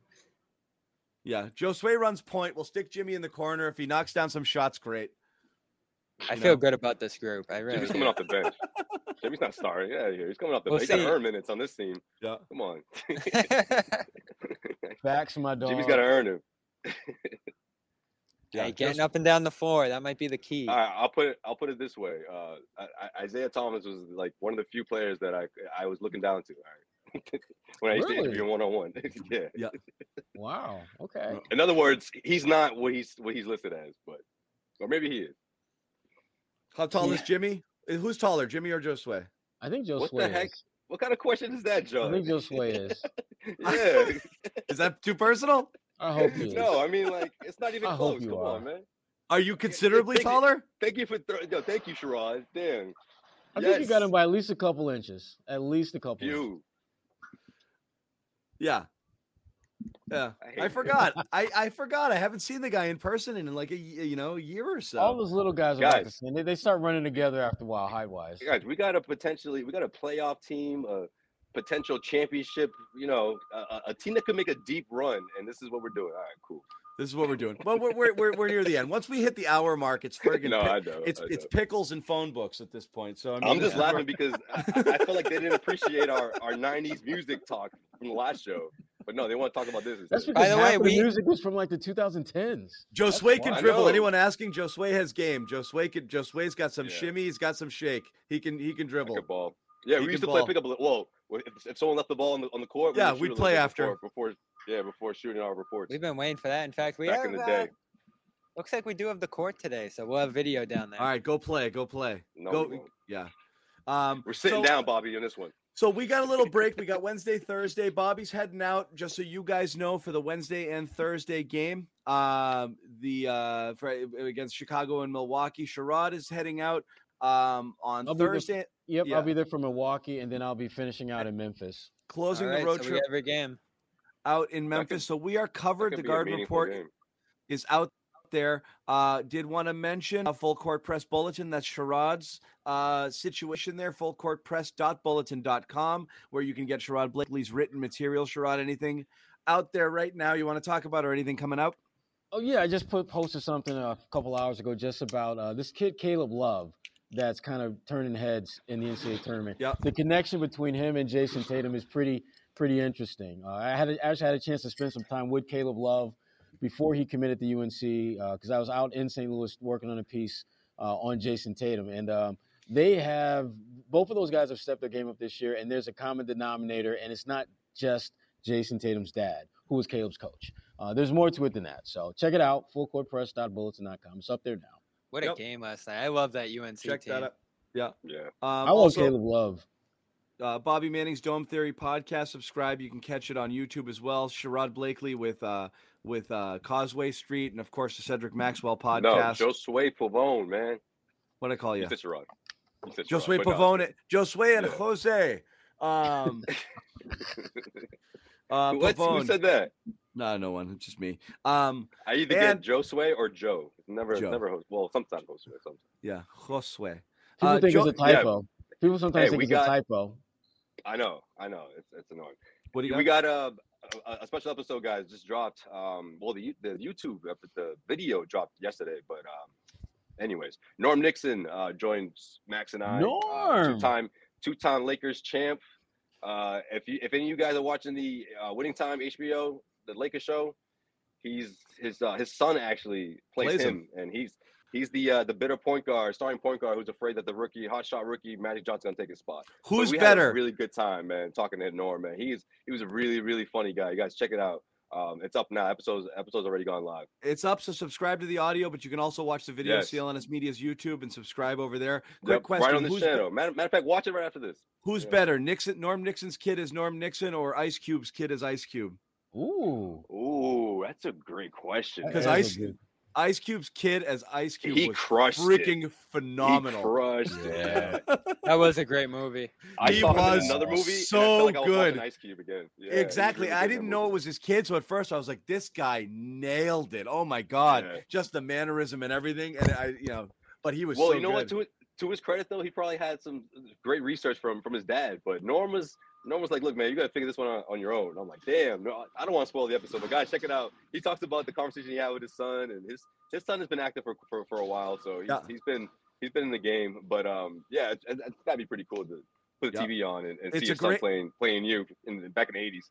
Yeah, Josue runs point. We'll stick Jimmy in the corner. If he knocks down some shots, great. I you feel good about this group. I really. Jimmy's coming off the bench. Jimmy's not starting. Yeah, He's coming off the we'll bench. He's got to earn minutes on this team. Yeah. Come on. Facts, my dog. Jimmy's got to earn him. Yeah, hey, getting just, up and down the floor that might be the key. All right, I'll put it. I'll put it this way. Uh, I, Isaiah Thomas was like one of the few players that I I was looking down to. when I used really? to interview one on one. Yeah. Yeah. Wow. Okay. In other words, he's not what he's what he's listed as, but or maybe he is. How tall yeah. is Jimmy? Eh, who's taller, Jimmy or Josue? I think Josue. What the heck? Is. What kind of question is that, Joe? I think Josue is. yeah. is that too personal? I hope you. no, I mean like it's not even I close. Come are. on, man. Are you considerably thank taller? You, thank you for th- no, thank you, Sherrod. Damn. I yes. think you got him by at least a couple inches. At least a couple. You. Inches. Yeah. Yeah, I, I forgot. I, I forgot. I haven't seen the guy in person in like a you know a year or so. All those little guys are guys, like the same. They, they start running together after a while, height wise. Guys, we got a potentially we got a playoff team, a potential championship. You know, a, a team that could make a deep run, and this is what we're doing. All right, cool. This is what we're doing. Well, we're, we're, we're, we're near the end. Once we hit the hour mark, it's friggin' no, I know, it's I know. it's pickles and phone books at this point. So I mean, I'm just laughing because I, I feel like they didn't appreciate our, our '90s music talk from the last show. But no, they want to talk about this. That's because By the way, we, music was from like the 2010s. Josue can dribble. Anyone asking? Josue has game. Josue can. Josue's got some yeah. shimmy. He's got some shake. He can. He can dribble. Like ball. Yeah, we used to ball. play pickup. Whoa, if, if someone left the ball on the on the court, yeah, we'd play after before, before yeah, before shooting our reports. We've been waiting for that. In fact, we back have, in the day. Uh, looks like we do have the court today, so we'll have video down there. All right, go play. Go play. No, go. Yeah. Um, We're sitting so, down, Bobby, on this one. So we got a little break. We got Wednesday, Thursday. Bobby's heading out, just so you guys know, for the Wednesday and Thursday game. Um, the uh, for, against Chicago and Milwaukee. Sherrod is heading out um, on I'll Thursday. Yep, yeah. I'll be there for Milwaukee, and then I'll be finishing out in Memphis. Closing right, the road so trip every game out in Memphis. so we are covered. The Garden Report game. is out there. Uh, did want to mention a full court press bulletin. That's Sherrod's uh, situation there. Fullcourtpress.bulletin.com, where you can get Sherrod Blakely's written material. Sherrod, anything out there right now you want to talk about or anything coming out? Oh yeah, I just put posted something a couple hours ago just about uh, this kid Caleb Love that's kind of turning heads in the NCAA tournament. Yeah, the connection between him and Jayson Tatum is pretty pretty interesting. Uh, I had a, actually had a chance to spend some time with Caleb Love before he committed to UNC because uh, I was out in St. Louis working on a piece uh, on Jayson Tatum, and um, they have both of those guys have stepped their game up this year, and there's a common denominator, and it's not just Jayson Tatum's dad, who was Caleb's coach. Uh, there's more to it than that. So check it out, fullcourtpress.bulletin.com. It's up there now. What yep. a game last night. I love that UNC check team. that up. Yeah. Yeah. Um, I love Caleb Love. Uh, Bobby Manning's Dome Theory podcast. Subscribe. You can catch it on YouTube as well. Sherrod Blakely with uh, with uh, Causeway Street, and of course the Cedric Maxwell podcast. No, Josue Pavon, man. What I call you? You said Sherrod. Josue Pavon. No. Josue and yeah. Jose. Um, uh, Who said that? No, no one. It's just me. Um, I either and, get Josue or Joe. Never, Joe. never. Well, sometimes Josue. Sometimes. Yeah, Josue. People uh, think jo- it's a typo. Yeah. People sometimes hey, think it's got, a typo. I know, I know. It's it's annoying. What do you we got? a, a special episode, guys, just dropped. Um, well, the the YouTube the video dropped yesterday, but um, anyways, Norm Nixon uh, joins Max and I. Uh, Norm, uh, two time two time Lakers champ. Uh, if you if any of you guys are watching the uh, Winning Time HBO, the Lakers show, he's his uh, his son actually plays, plays him, him, and he's He's the uh, the bitter point guard, starting point guard, who's afraid that the rookie, hot shot rookie, Magic Johnson, gonna take his spot. Who's better? really good time, man. Talking to Norm, man. He's he was a really really funny guy. You guys check it out. Um, it's up now. Episodes episodes already gone live. It's up, so subscribe to the audio, but you can also watch the video. Yes. CLNS Media's YouTube and subscribe over there. Quick yep, question: Right on the channel. Be- matter, matter, of fact, watch it right after this. Who's yeah. better, Nixon? Norm Nixon's kid is Norm Nixon, or Ice Cube's kid is Ice Cube? Ooh, ooh, that's a great question. Because Ice Ice Cube's kid as Ice Cube he was crushed freaking it. phenomenal. He crushed yeah. that was a great movie. I he was another movie. So like good. Ice Cube again. Yeah, exactly. Really I didn't know it was his kid, so at first I was like, "This guy nailed it! Oh my god!" Yeah. Just the mannerism and everything, and I, you know, but he was. Well, so you know good. what? To, to his credit, though, he probably had some great research from from his dad. But Norm was Norm was like, "Look, man, you got to figure this one out on your own." I'm like, "Damn, no, I don't want to spoil the episode, but guys, check it out." He talks about the conversation he had with his son, and his his son has been active for for, for a while, so he's, yeah. he's been he's been in the game. But um, yeah, it, gotta be pretty cool to put the yeah. TV on and, and see your great, son playing playing you in the, back in the '80s.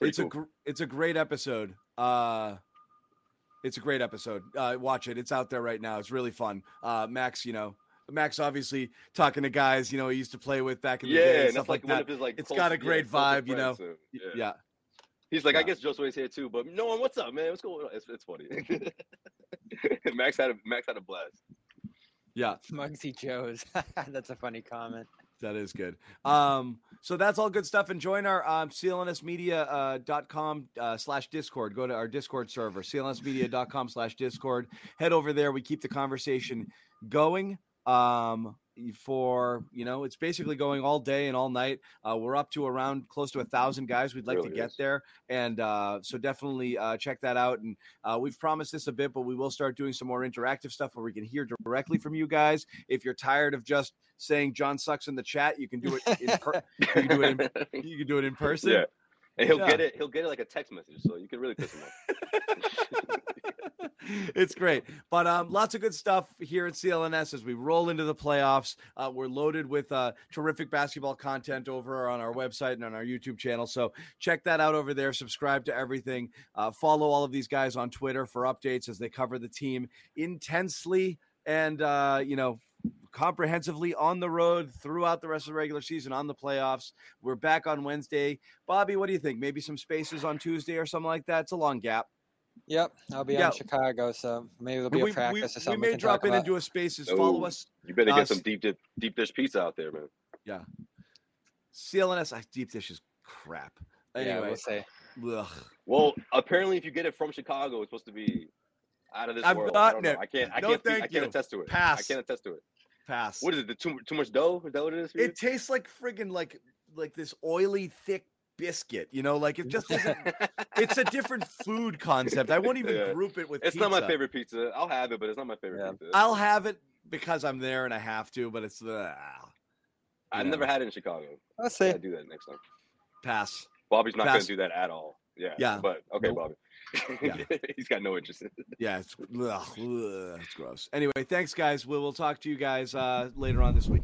It's cool. a gr- it's a great episode. Uh, it's a great episode. Uh, watch it. It's out there right now. It's really fun. Uh, Max, you know, Max obviously talking to guys, you know, he used to play with back in the yeah, day, and stuff like, like that. His, like, it's got a great vibe, you know. yeah. yeah. He's like, yeah. I guess Josue's here too, but no one, what's up, man? What's going on? It's, it's funny. Max had a Max had a blast. Yeah, Muggsy Joe's. that's a funny comment. That is good. Um, so that's all good stuff. And join our um, clnsmedia.com uh, uh, slash Discord. Go to our Discord server, clnsmedia.com slash Discord. Head over there. We keep the conversation going um, for you know it's basically going all day and all night. Uh, we're up to around close to a thousand guys we'd like really to get is. there and uh, so definitely uh, check that out and uh, we've promised this a bit but we will start doing some more interactive stuff where we can hear directly from you guys. If you're tired of just saying john sucks in the chat you can do it in per- you, can do it in, you can do it in person. Yeah and he'll yeah. get it he'll get it like a text message so you can really piss him off it's great. But um, lots of good stuff here at CLNS as we roll into the playoffs. Uh, we're loaded with uh, terrific basketball content over on our website and on our YouTube channel. So check that out over there. Subscribe to everything. Uh, follow all of these guys on Twitter for updates as they cover the team intensely and, uh, you know, comprehensively on the road throughout the rest of the regular season on the playoffs. We're back on Wednesday. Bobby, what do you think? Maybe some spaces on Tuesday or something like that? It's a long gap. Yep, I'll be yeah. in Chicago, so maybe there'll be we, a practice we, or something. We may we drop in about. and do a spaces. Oh, Follow us. You better uh, get some deep dip, deep dish pizza out there, man. Yeah. CLNS deep dish is crap. Anyway, yeah, we'll say. Ugh. Well, apparently, if you get it from Chicago, it's supposed to be out of this I've world. gotten I it. I can't. I no, can't. Thank I can't attest to it. Pass. I can't attest to it. Pass. What is it? The too too much dough? Is that what it is? It tastes like friggin' like like this oily, thick biscuit. You know, like it just isn't. it's a different food concept. I won't even yeah. group it with. It's pizza. not my favorite pizza. I'll have it, but it's not my favorite yeah. pizza. I'll have it because I'm there and I have to. But it's the. Uh, I've know. never had it in Chicago. I'll say I do that next time. Pass. Bobby's not going to do that at all. Yeah. Yeah. But okay, nope. Bobby. Yeah. He's got no interest in it. Yeah, it's, ugh, ugh, it's gross. Anyway, thanks, guys. We'll, we'll talk to you guys uh, later on this week.